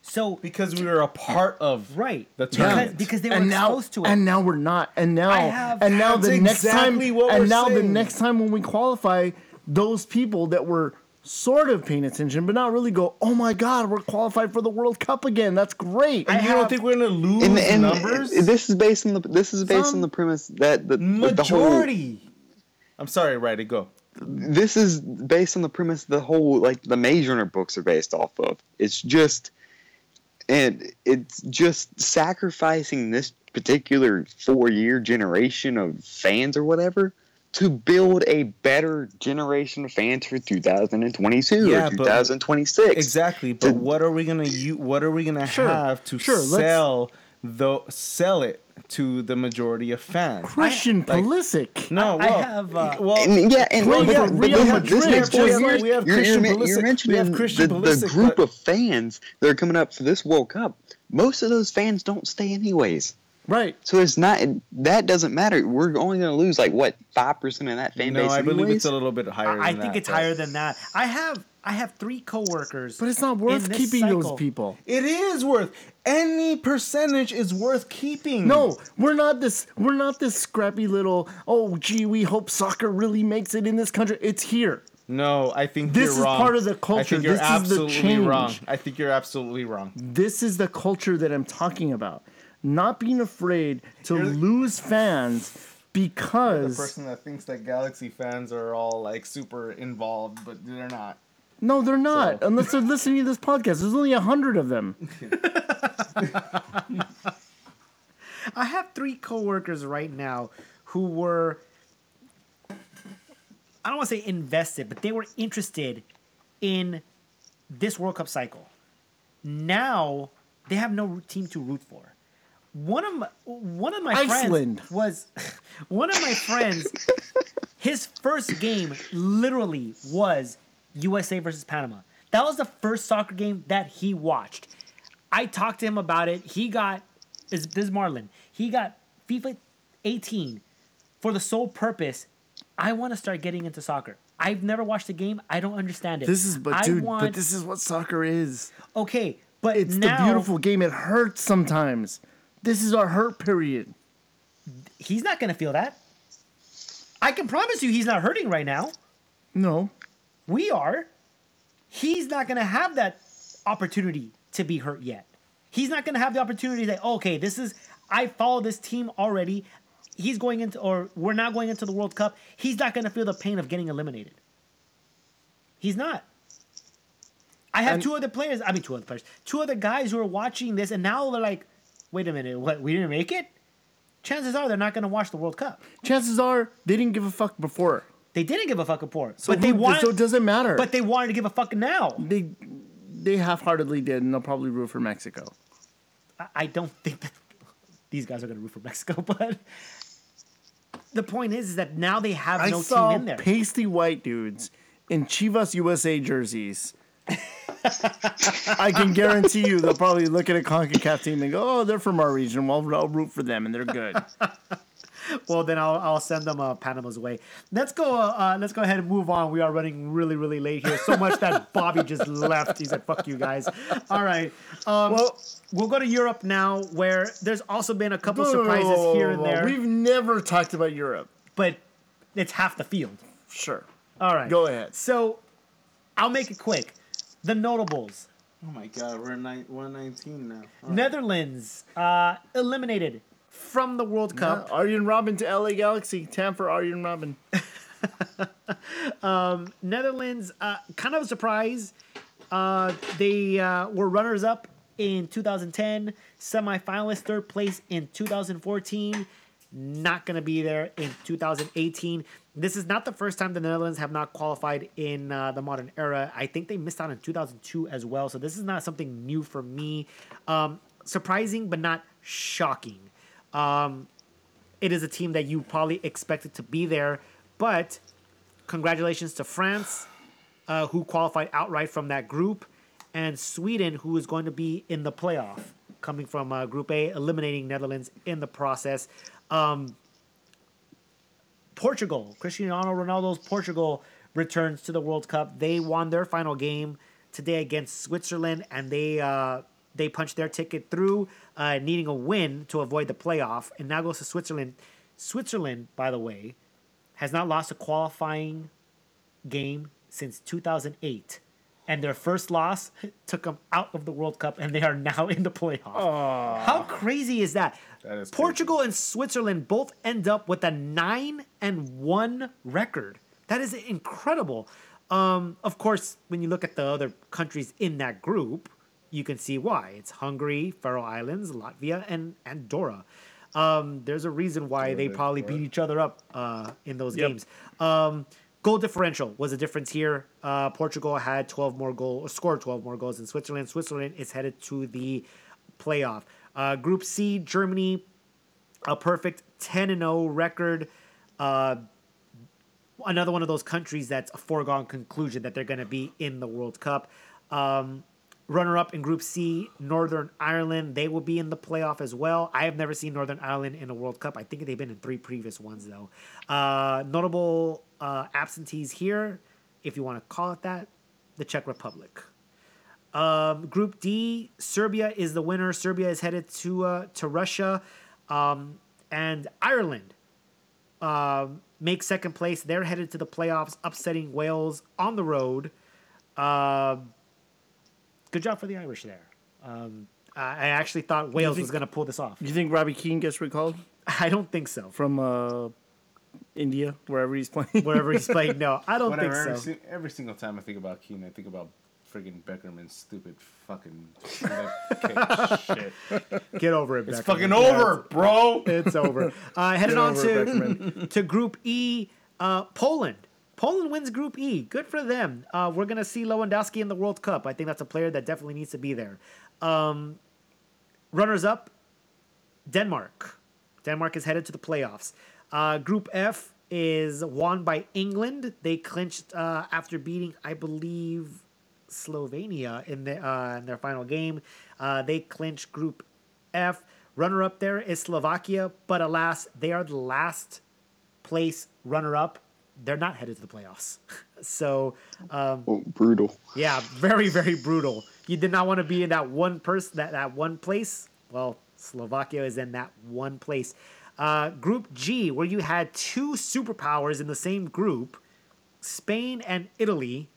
So because we were a part of right the because, tournament. because they were and now, to it. and now we're not. And now, I have- and now That's the next exactly time, what and we're now the next time when we qualify, those people that were sort of paying attention, but not really, go, "Oh my God, we're qualified for the World Cup again. That's great." and I you don't think we're gonna lose And, and numbers? this is based on the this is based Some on the premise that the, the whole Majority. I'm sorry, Righty, go. this is based on the premise the whole like the Maze Runner books are based off of. It's just and it's just sacrificing this particular four year generation of fans or whatever to build a better generation of fans for 2022 Yeah, or but- 2026. Exactly, but what are we gonna u- What are we gonna Sure, have to sure, sell the sell it to the majority of fans? Christian like- Pulisic. No, I well, have, uh, well, And, yeah, and Well, yeah, but we this- have- this we next have- four we have- we have you're, Christian you're, Pulisic- you're we mentioning have Christian the, Pulisic, the group but- of fans that are coming up for this World Cup. Most of those fans don't stay anyways. right. So it's not that doesn't matter. We're only going to lose like what five percent of that fan no, base. I believe it's a little bit higher. I than think that, it's but- higher than that. I have I have three coworkers, But it's not worth keeping those people. It is worth any percentage is worth keeping. No, we're not this. We're not this scrappy little. Oh, gee, we hope soccer really makes it in this country. It's here. no, I think This you're is wrong. part of the I culture. think you're This is the absolutely change. wrong. I think you're absolutely wrong. This is the culture that I'm talking about. Not being afraid to lose fans because The person that thinks that Galaxy fans are all like super involved, but they're not. No, they're not. So- Unless they're listening to this podcast. There's only a hundred of them. [LAUGHS] I have three coworkers right now who were I don't want to say invested, but they were interested in this World Cup cycle. Now they have no team to root for. One of my, one of my Iceland. friends was [LAUGHS] one of my friends. his first game literally was USA versus Panama. That was the first soccer game that he watched. I talked to him about it. He got is this is Marlon. He got FIFA 18 for the sole purpose. I want to start getting into soccer. I've never watched the game. I don't understand it. This is, but I dude, want, but this is what soccer is. okay, but It's now the beautiful game. It hurts sometimes. This is our hurt period. he's not gonna feel that. I can promise you, he's not hurting right now. No, We are. He's not going to have that opportunity to be hurt yet. He's not going to have the opportunity to say, okay, this is, I follow this team already. He's going into, or we're now going into the World Cup. He's not going to feel the pain of getting eliminated. He's not. I have And- two other players, I mean, two other players, two other guys who are watching this, and now they're like, wait a minute, what, we didn't make it? Chances are they're not going to watch the World Cup. chances are they didn't give a fuck before. They didn't give a fuck before, So but they who- wanted, So it doesn't matter. but they wanted to give a fuck now. they they half-heartedly did, and they'll probably root for Mexico. I- I don't think that these guys are going to root for Mexico, [LAUGHS] but the point is, is that now they have I no saw team in there. pasty white dudes in Chivas USA jerseys. I can guarantee you they'll probably look at a CONCACAF team and go, "Oh, they're from our region. Well, I'll root for them, and they're good." [LAUGHS] well, then I'll, I'll send them uh, Panama's way. Let's go. Uh, uh, let's go ahead and move on. We are running really, really late here. So much that [LAUGHS] Bobby just left. He said, "Fuck you guys." All right. Um, Well- we'll go to Europe now, where there's also been a couple surprises here and there, We've never talked about Europe. but it's half the field. Sure. All right. Go ahead. So I'll make it quick. The notables. Oh my god, we're nine, 119 now. All right. Netherlands uh, eliminated from the World Cup. Arjen Robben to LA Galaxy. Tam for Arjen Robben. [LAUGHS] Netherlands, uh, kind of a surprise. Uh, they uh, were runners up in 2010, semifinalists, third place in 2014. Not going to be there in 2018. This is not the first time the Netherlands have not qualified in uh, the modern era. I think they missed out in 2002 as well. So this is not something new for me. Um, surprising, but not shocking. Um, it is a team that you probably expected to be there, but congratulations to France, uh, who qualified outright from that group, and Sweden, who is going to be in the playoff, coming from uh, Group A, eliminating Netherlands in the process. Um, Portugal, Cristiano Ronaldo's Portugal returns to the World Cup. They won their final game today against Switzerland, and they uh, they punched their ticket through, uh, needing a win to avoid the playoff, and now goes to Switzerland. Switzerland, by the way, has not lost a qualifying game since 2008. And their first loss [LAUGHS] took them out of the World Cup, and they are now in the playoff. How crazy is that? That is Portugal and Switzerland both end up with a nine and one record. That is incredible. Um, of course, when you look at the other countries in that group, you can see why. It's Hungary, Faroe Islands, Latvia, and Andorra. Um, there's a reason why they probably beat each other up uh, in those Yep. games. Um, goal differential was a difference here. Uh, Portugal had 12 more goals, or scored 12 more goals than Switzerland. Switzerland is headed to the playoff. Uh, Group C, Germany, a perfect 10 and 0 record. Uh, another one of those countries that's a foregone conclusion that they're going to be in the World Cup. Um, runner up in Group C, Northern Ireland. They will be in the playoff as well. I have never seen Northern Ireland in a World Cup. I think they've been in three previous ones, though. Uh, notable uh, absentees here, if you want to call it that, the Czech Republic. Um, Group D, Serbia is the winner. Serbia is headed to uh, to Russia, um, and Ireland make second place. They're headed to the playoffs, upsetting Wales on the road. Um good job for the Irish there. Um, I I actually thought Wales think- was going to pull this off. You think Robbie Keane gets recalled [LAUGHS] I don't think so. from uh, India, wherever he's playing. wherever he's playing. No, [LAUGHS] I don't Whatever. Think so. si- every single time I think about Keane, I think about friggin' Beckerman's stupid fucking [LAUGHS] shit. Get over it. It's fucking Yeah, over, bro. It's over. Uh, heading on over it, to to Group E, uh, Poland. Poland wins Group E. Good for them. Uh, we're gonna see Lewandowski in the World Cup. I think that's a player that definitely needs to be there. Um, runners up, Denmark. Denmark is headed to the playoffs. Uh, group F is won by England. They clinched uh, after beating, I believe, Slovenia in, the, uh, in their final game. Uh, they clinched Group F. Runner up there is Slovakia, but alas, they are the last place runner up. They're not headed to the playoffs. [LAUGHS] so, um, Oh, brutal. yeah, very very brutal. You did not want to be in that one person that that one place. Well, Slovakia is in that one place. Uh, group G, where you had two superpowers in the same group, Spain and Italy.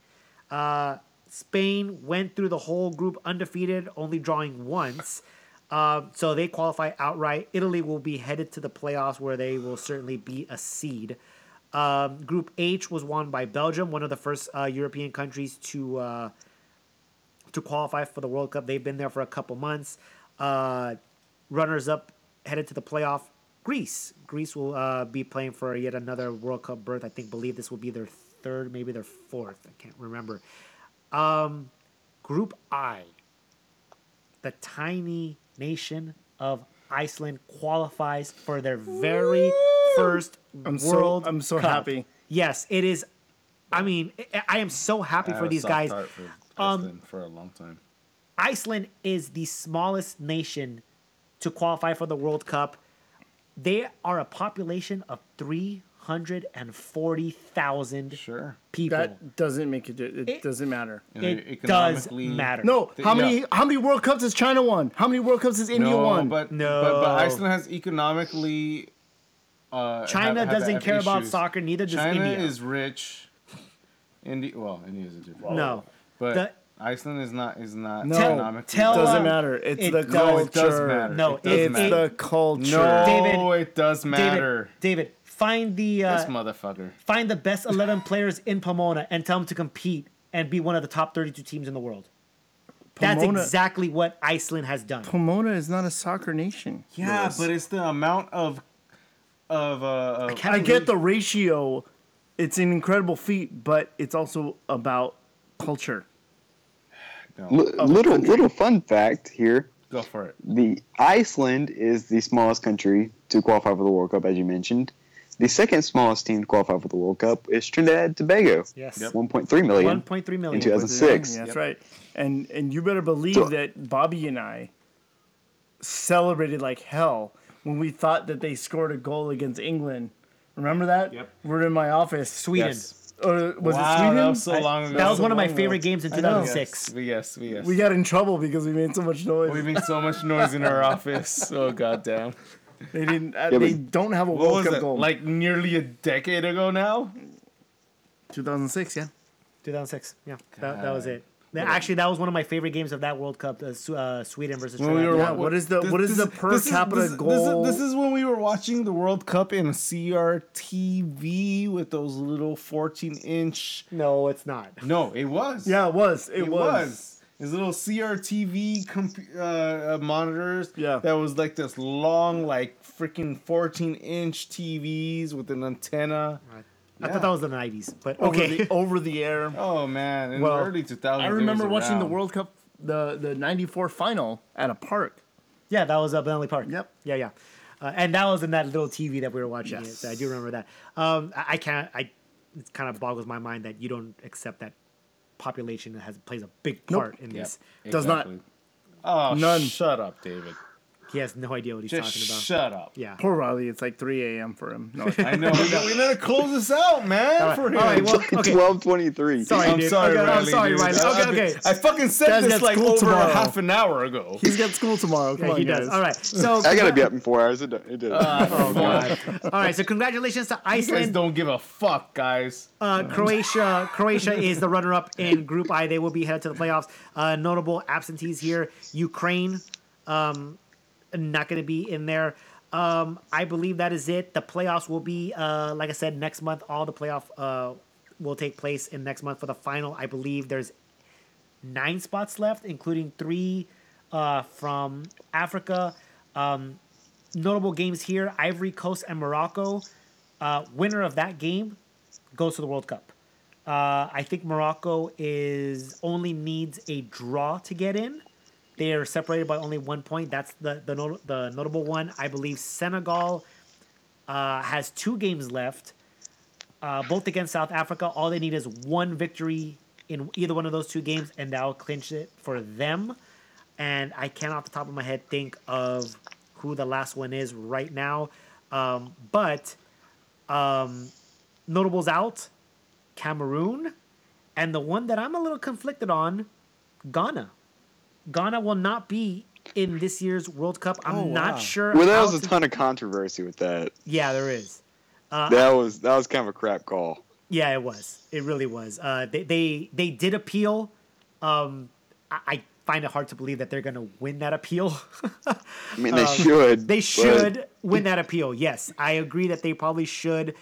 Uh, Spain went through the whole group undefeated, only drawing once. Uh, so they qualify outright. Italy will be headed to the playoffs, where they will certainly be a seed. Um, group H was won by Belgium, one of the first uh, European countries to uh, to qualify for the World Cup. They've been there for a couple months. Uh, runners up headed to the playoff. Greece. Greece will uh, be playing for yet another World Cup berth. I think believe this will be their third, maybe their fourth. I can't remember. Um, group I. The tiny nation of Iceland qualifies for their very first I'm so World I'm so Cup. happy. Yes, it is. I mean, I- I am so happy I for had these soft guys. for Um, Iceland for a long time. Iceland is the smallest nation to qualify for the World Cup. They are a population of 340,000 Sure. people. That doesn't make it. It, It- doesn't matter. And it does matter. No, Th- how yeah. many how many World Cups has China won? How many World Cups has India no, won? but No. but, but Iceland has economically. Uh, China have- have- doesn't have care about soccer, neither does India. China India. is rich. India, well, India is a different. No. but The- Iceland is not is not No. economically. Tell- doesn't uh, matter. It's it the does- culture. it does matter. No, it does it- It's matter. the culture. no, David- it does matter. David, David, find the uh, this motherfucker. find the best 11 players in Pomona and tell them to compete and be one of the top 32 teams in the world. That's exactly what Iceland has done. Pomona is not a soccer nation. Yeah, Lewis. but it's the amount of of uh. Of, can't I get the ratio. It's an incredible feat, but it's also about culture. no, L- little little fun fact here: go for it. the Iceland is the smallest country to qualify for the World Cup, as you mentioned. The second smallest team to qualify for the World Cup is Trinidad and Tobago. Yes. Yep. 1.3 million 1.3 in 2006. Yeah, that's Yep. right. And and you better believe So- that Bobby and I celebrated like hell when we thought that they scored a goal against England. Remember that? Yep. We're in my office. Sweden. Yes. Or was wow, it Sweden? that was so long ago. That was so one of my favorite ago. games in I know. 2006. Yes, yes. We got in trouble because we made so much noise. We made so much noise in our office. [LAUGHS] Oh goddamn! they didn't. Uh, Yeah, they don't have a What World was Cup it? goal. Like nearly a decade ago now. 2006. Yeah. 2006. Yeah, that, that was it. That- Actually, that was one of my favorite games of that World Cup. Uh, uh, Sweden versus When we were Yeah, wa- what is the- what is the per this capita this, goal? This is, this is when we were watching the World Cup in CRTV with those little 14 inch. No, it's not. [LAUGHS] No, it was. Yeah, it was. It, it was. was. His little CRTV comp- uh, uh, monitors. Yeah. That was like this long, like freaking 14 inch TVs with an antenna. I thought that was the 90s, but Over okay. the over the air. [LAUGHS] Oh man, in Well, the early 2000s. I remember was watching the. World Cup, the the '94 final at a park. yeah, that was uh, Bentley Park. Yep. Yeah, yeah. Uh, and that was in that little TV that we were watching. Yes. It, so I do remember that. Um, I, I can't. I it kind of boggles my mind that you don't accept that population has plays a big Nope. part in Yep, this. Does not. Oh, None. Shut up, David. He has no idea what he's Just talking about. shut up. Yeah. Poor Riley. It's like 3 a.m. for him. No, I know. we, we gotta close this out, man. right, For him. all right, well, okay. 1223. Sorry, I'm dude. sorry, Okay, I'm Riley. sorry, dude. Riley. I- Okay, I've been- okay. I fucking said Guys this got like school over tomorrow. half an hour ago. he's got school tomorrow. Come Yeah, on, he does. guys. All right. So I gotta be up in four hours. It, do- it does. [LAUGHS] oh god, All right. So congratulations to you guys Iceland. don't give a fuck, guys. Uh, Croatia. Croatia is the runner-up in Group I. They will be headed to the playoffs. Uh, notable absentees here: Ukraine, um, not going to be in there. um, I believe that is it. The playoffs will be, uh, like I said, next month. All the playoff uh, will take place in next month for the final. I believe there's nine spots left, including three uh, from Africa. Um, notable games here: Ivory Coast and Morocco. Uh, winner of that game goes to the World Cup. Uh, I think Morocco is only needs a draw to get in. They are separated by only one point. That's the the, not- the notable one. I believe Senegal uh, has two games left, uh, both against South Africa. All they need is one victory in either one of those two games, and that'll clinch it for them. And I can't, off the top of my head, think of who the last one is right now. Um, but um, notables out, Cameroon, and the one that I'm a little conflicted on, Ghana. Ghana will not be in this year's World Cup. I'm Oh, not wow. sure. Well, there was a to- ton of controversy with that. Yeah, there is. That was that was kind of a crap call. Yeah, it was. It really was. Uh, they, they they did appeal. Um, I, I find it hard to believe that they're going to win that appeal. [LAUGHS] I mean, they should. Um, they but- should win that appeal. Yes, I agree that they probably should.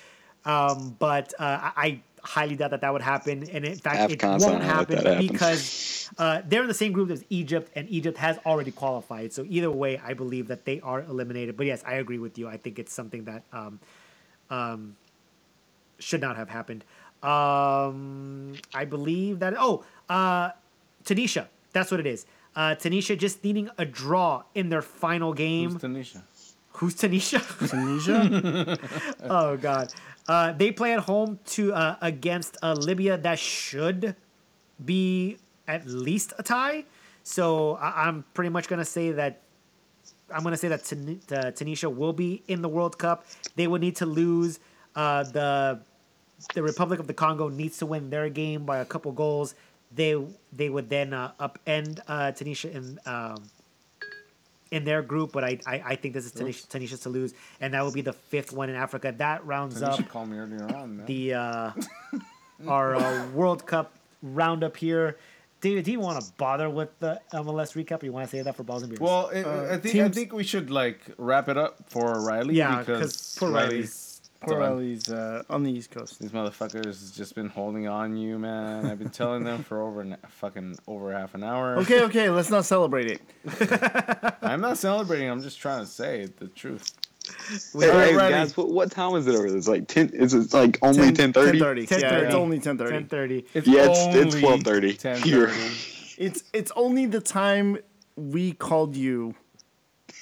Um, but uh, I, I highly doubt that that would happen. And in fact, it won't not gonna let happen, that happen. because [LAUGHS] uh, they're in the same group as Egypt, and Egypt has already qualified. So either way, I believe that they are eliminated. But yes, I agree with you. I think it's something that um, um, should not have happened. Um, I believe that. Oh, uh, Tanisha. That's what it is. Uh, Tanisha just needing a draw in their final game. Who's Tanisha? Who's Tanisha? Tunisia? [LAUGHS] oh God. Uh, they play at home to uh, against uh, Libya. That should be at least a tie. So I- I'm pretty much gonna say that I'm gonna say that Tan- uh, Tunisia will be in the World Cup. They would need to lose. Uh, the the Republic of the Congo needs to win their game by a couple goals. They they would then uh, upend uh, Tunisia in um, in their group, but I I, I think this is Tanisha, Tanisha to lose, and that will be the fifth one in Africa. That rounds up called me earlier on, man. the uh, our uh, World Cup roundup here. David, do you want to bother with the MLS recap, or you want to save that for balls and beers? Well, it, I think I think we should like wrap it up for Riley. Yeah, because 'cause poor Riley's Poor. Riley's uh, on the East Coast. These motherfuckers has just been holding on you, man. I've been telling them for over an, fucking over half an hour. Okay, okay, let's not celebrate it. [LAUGHS] I'm not celebrating. I'm just trying to say the truth. Hey, hey, guys, what, what time is it over there? It's like ten. Is it like only ten thirty? 10:30. Yeah, it's only 10:30. ten thirty. It's Yeah, it's- it's 12:30 here. It's it's only the time we called you.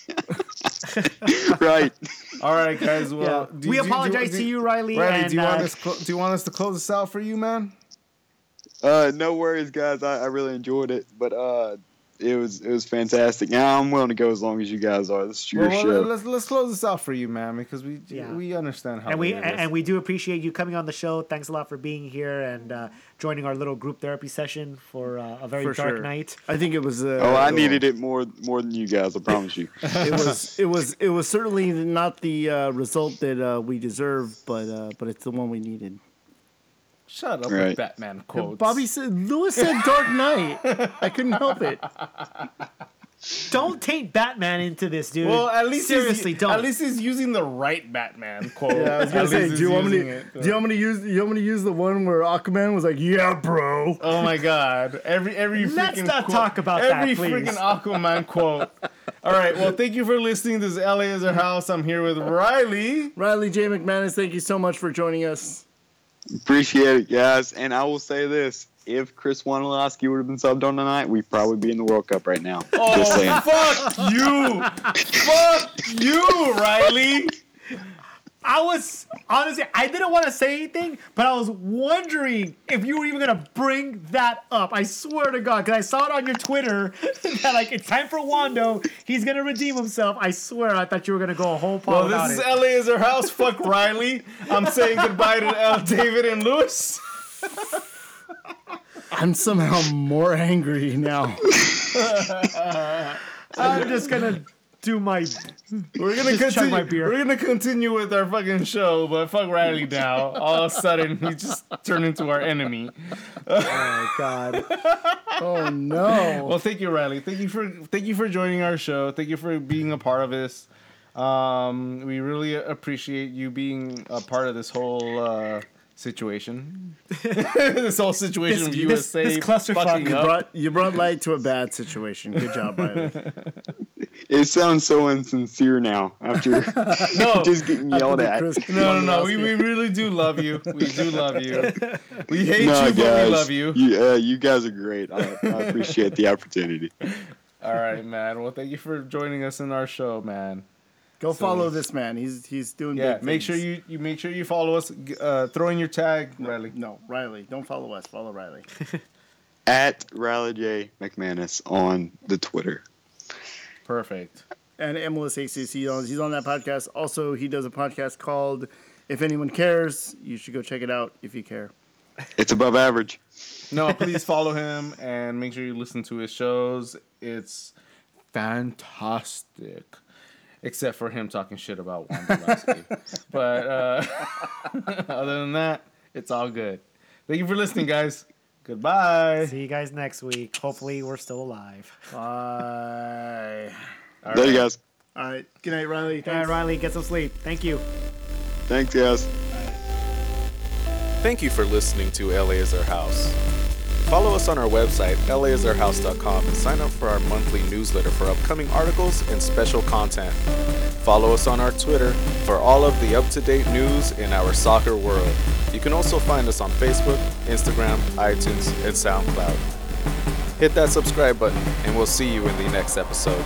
[LAUGHS] right. All right, guys. Well, Yeah. do- we do- do- apologize do- to you, Riley. Riley, and, do you want uh, us? Clo- do you want us to close this out for you, man? Uh, no worries, guys. I, I really enjoyed it, but uh, it was it was fantastic. Now I'm willing to go as long as you guys are. This is your Well, show. well, let's let's close this out for you, man, because we Yeah. we understand how and we it is. and we do appreciate you coming on the show. Thanks a lot for being here and uh, joining our little group therapy session for uh, a very For dark sure. night. I think it was. Uh, oh, I needed it more more than you guys. I promise you. [LAUGHS] It was. It was. It was certainly not the uh, result that uh, we deserved, but uh, but it's the one we needed. Shut up Right. with Batman quotes. Bobby said. Lewis said Dark Knight. I couldn't help it. Don't taint Batman into this, dude. Well, at least seriously, he's, don't. At least he's using the right Batman quote. Yeah, I was gonna At say, do you want me to? it. Do you want me to use? Do you want me to use the one where Aquaman was like, "Yeah, bro." Oh my god! Every every Let's freaking not quote- talk about that, every please. freaking Aquaman quote. All right. Well, thank you for listening. This is LA is our house. I'm here with Riley. Riley J. McManus, thank you so much for joining us. Appreciate it, guys. And I will say this: if Chris Wondolowski would have been subbed on tonight, we'd probably be in the World Cup right now. Just oh, saying. Oh, fuck you! [LAUGHS] fuck you, Riley. I was honestly, I didn't want to say anything, but I was wondering if you were even gonna bring that up. I swear to God, because I saw it on your Twitter [LAUGHS] that like it's time for Wondo. He's gonna redeem himself. I swear, I thought you were gonna go a whole pod Well, this is it. LA is our house. Fuck [LAUGHS] Riley. I'm saying goodbye to L. David and Lewis. I'm somehow more angry now. [LAUGHS] I'm just gonna do my. We're gonna continue. my beer. We're gonna continue with our fucking show, but fuck Riley now. All of a sudden, he just turned into our enemy. Oh God. [LAUGHS] Oh no. Well, thank you, Riley. Thank you for thank you for joining our show. Thank you for being a part of this. Um, we really appreciate you being a part of this whole uh, situation. [LAUGHS] this whole situation This- of this- USA this clusterfuck fucking You up. brought you brought light to a bad situation. Good job, Riley. [LAUGHS] It sounds so insincere now after [LAUGHS] No. just getting yelled at. Chris- No, no, no. We, we really do love you. We do love you. We hate No, you, but guys, we love you. You, uh, you guys are great. I, I appreciate the opportunity. All right, man. Well, thank you for joining us in our show, man. Go follow this man. He's he's doing. Yeah, big make sure you you make sure you follow us. Uh, throw in your tag, Riley. No, Riley. Don't follow us. Follow Riley. [LAUGHS] At Riley J. McManus on the Twitter. Perfect. and MLS ACC. On- He's on that podcast. Also, he does a podcast called "If Anyone Cares." You should go check it out if you care. It's above average. No, [LAUGHS] please follow him and make sure you listen to his shows. It's fantastic. Except for him talking shit about Juan Pulaski. [LAUGHS] but uh, [LAUGHS] other than that, it's all good. Thank you for listening, guys. Goodbye. See you guys next week. Hopefully, we're still alive. Bye. All there you guys. All right. Good night, Riley. All right, Thanks. Riley, get some sleep. Thank you. Thanks, guys. Thank you for listening to LA is Our House. Follow us on our website, laisourhouse.com, and sign up for our monthly newsletter for upcoming articles and special content. Follow us on our Twitter for all of the up to date news in our soccer world. You can also find us on Facebook, Instagram, iTunes, and SoundCloud. Hit that subscribe button, and we'll see you in the next episode.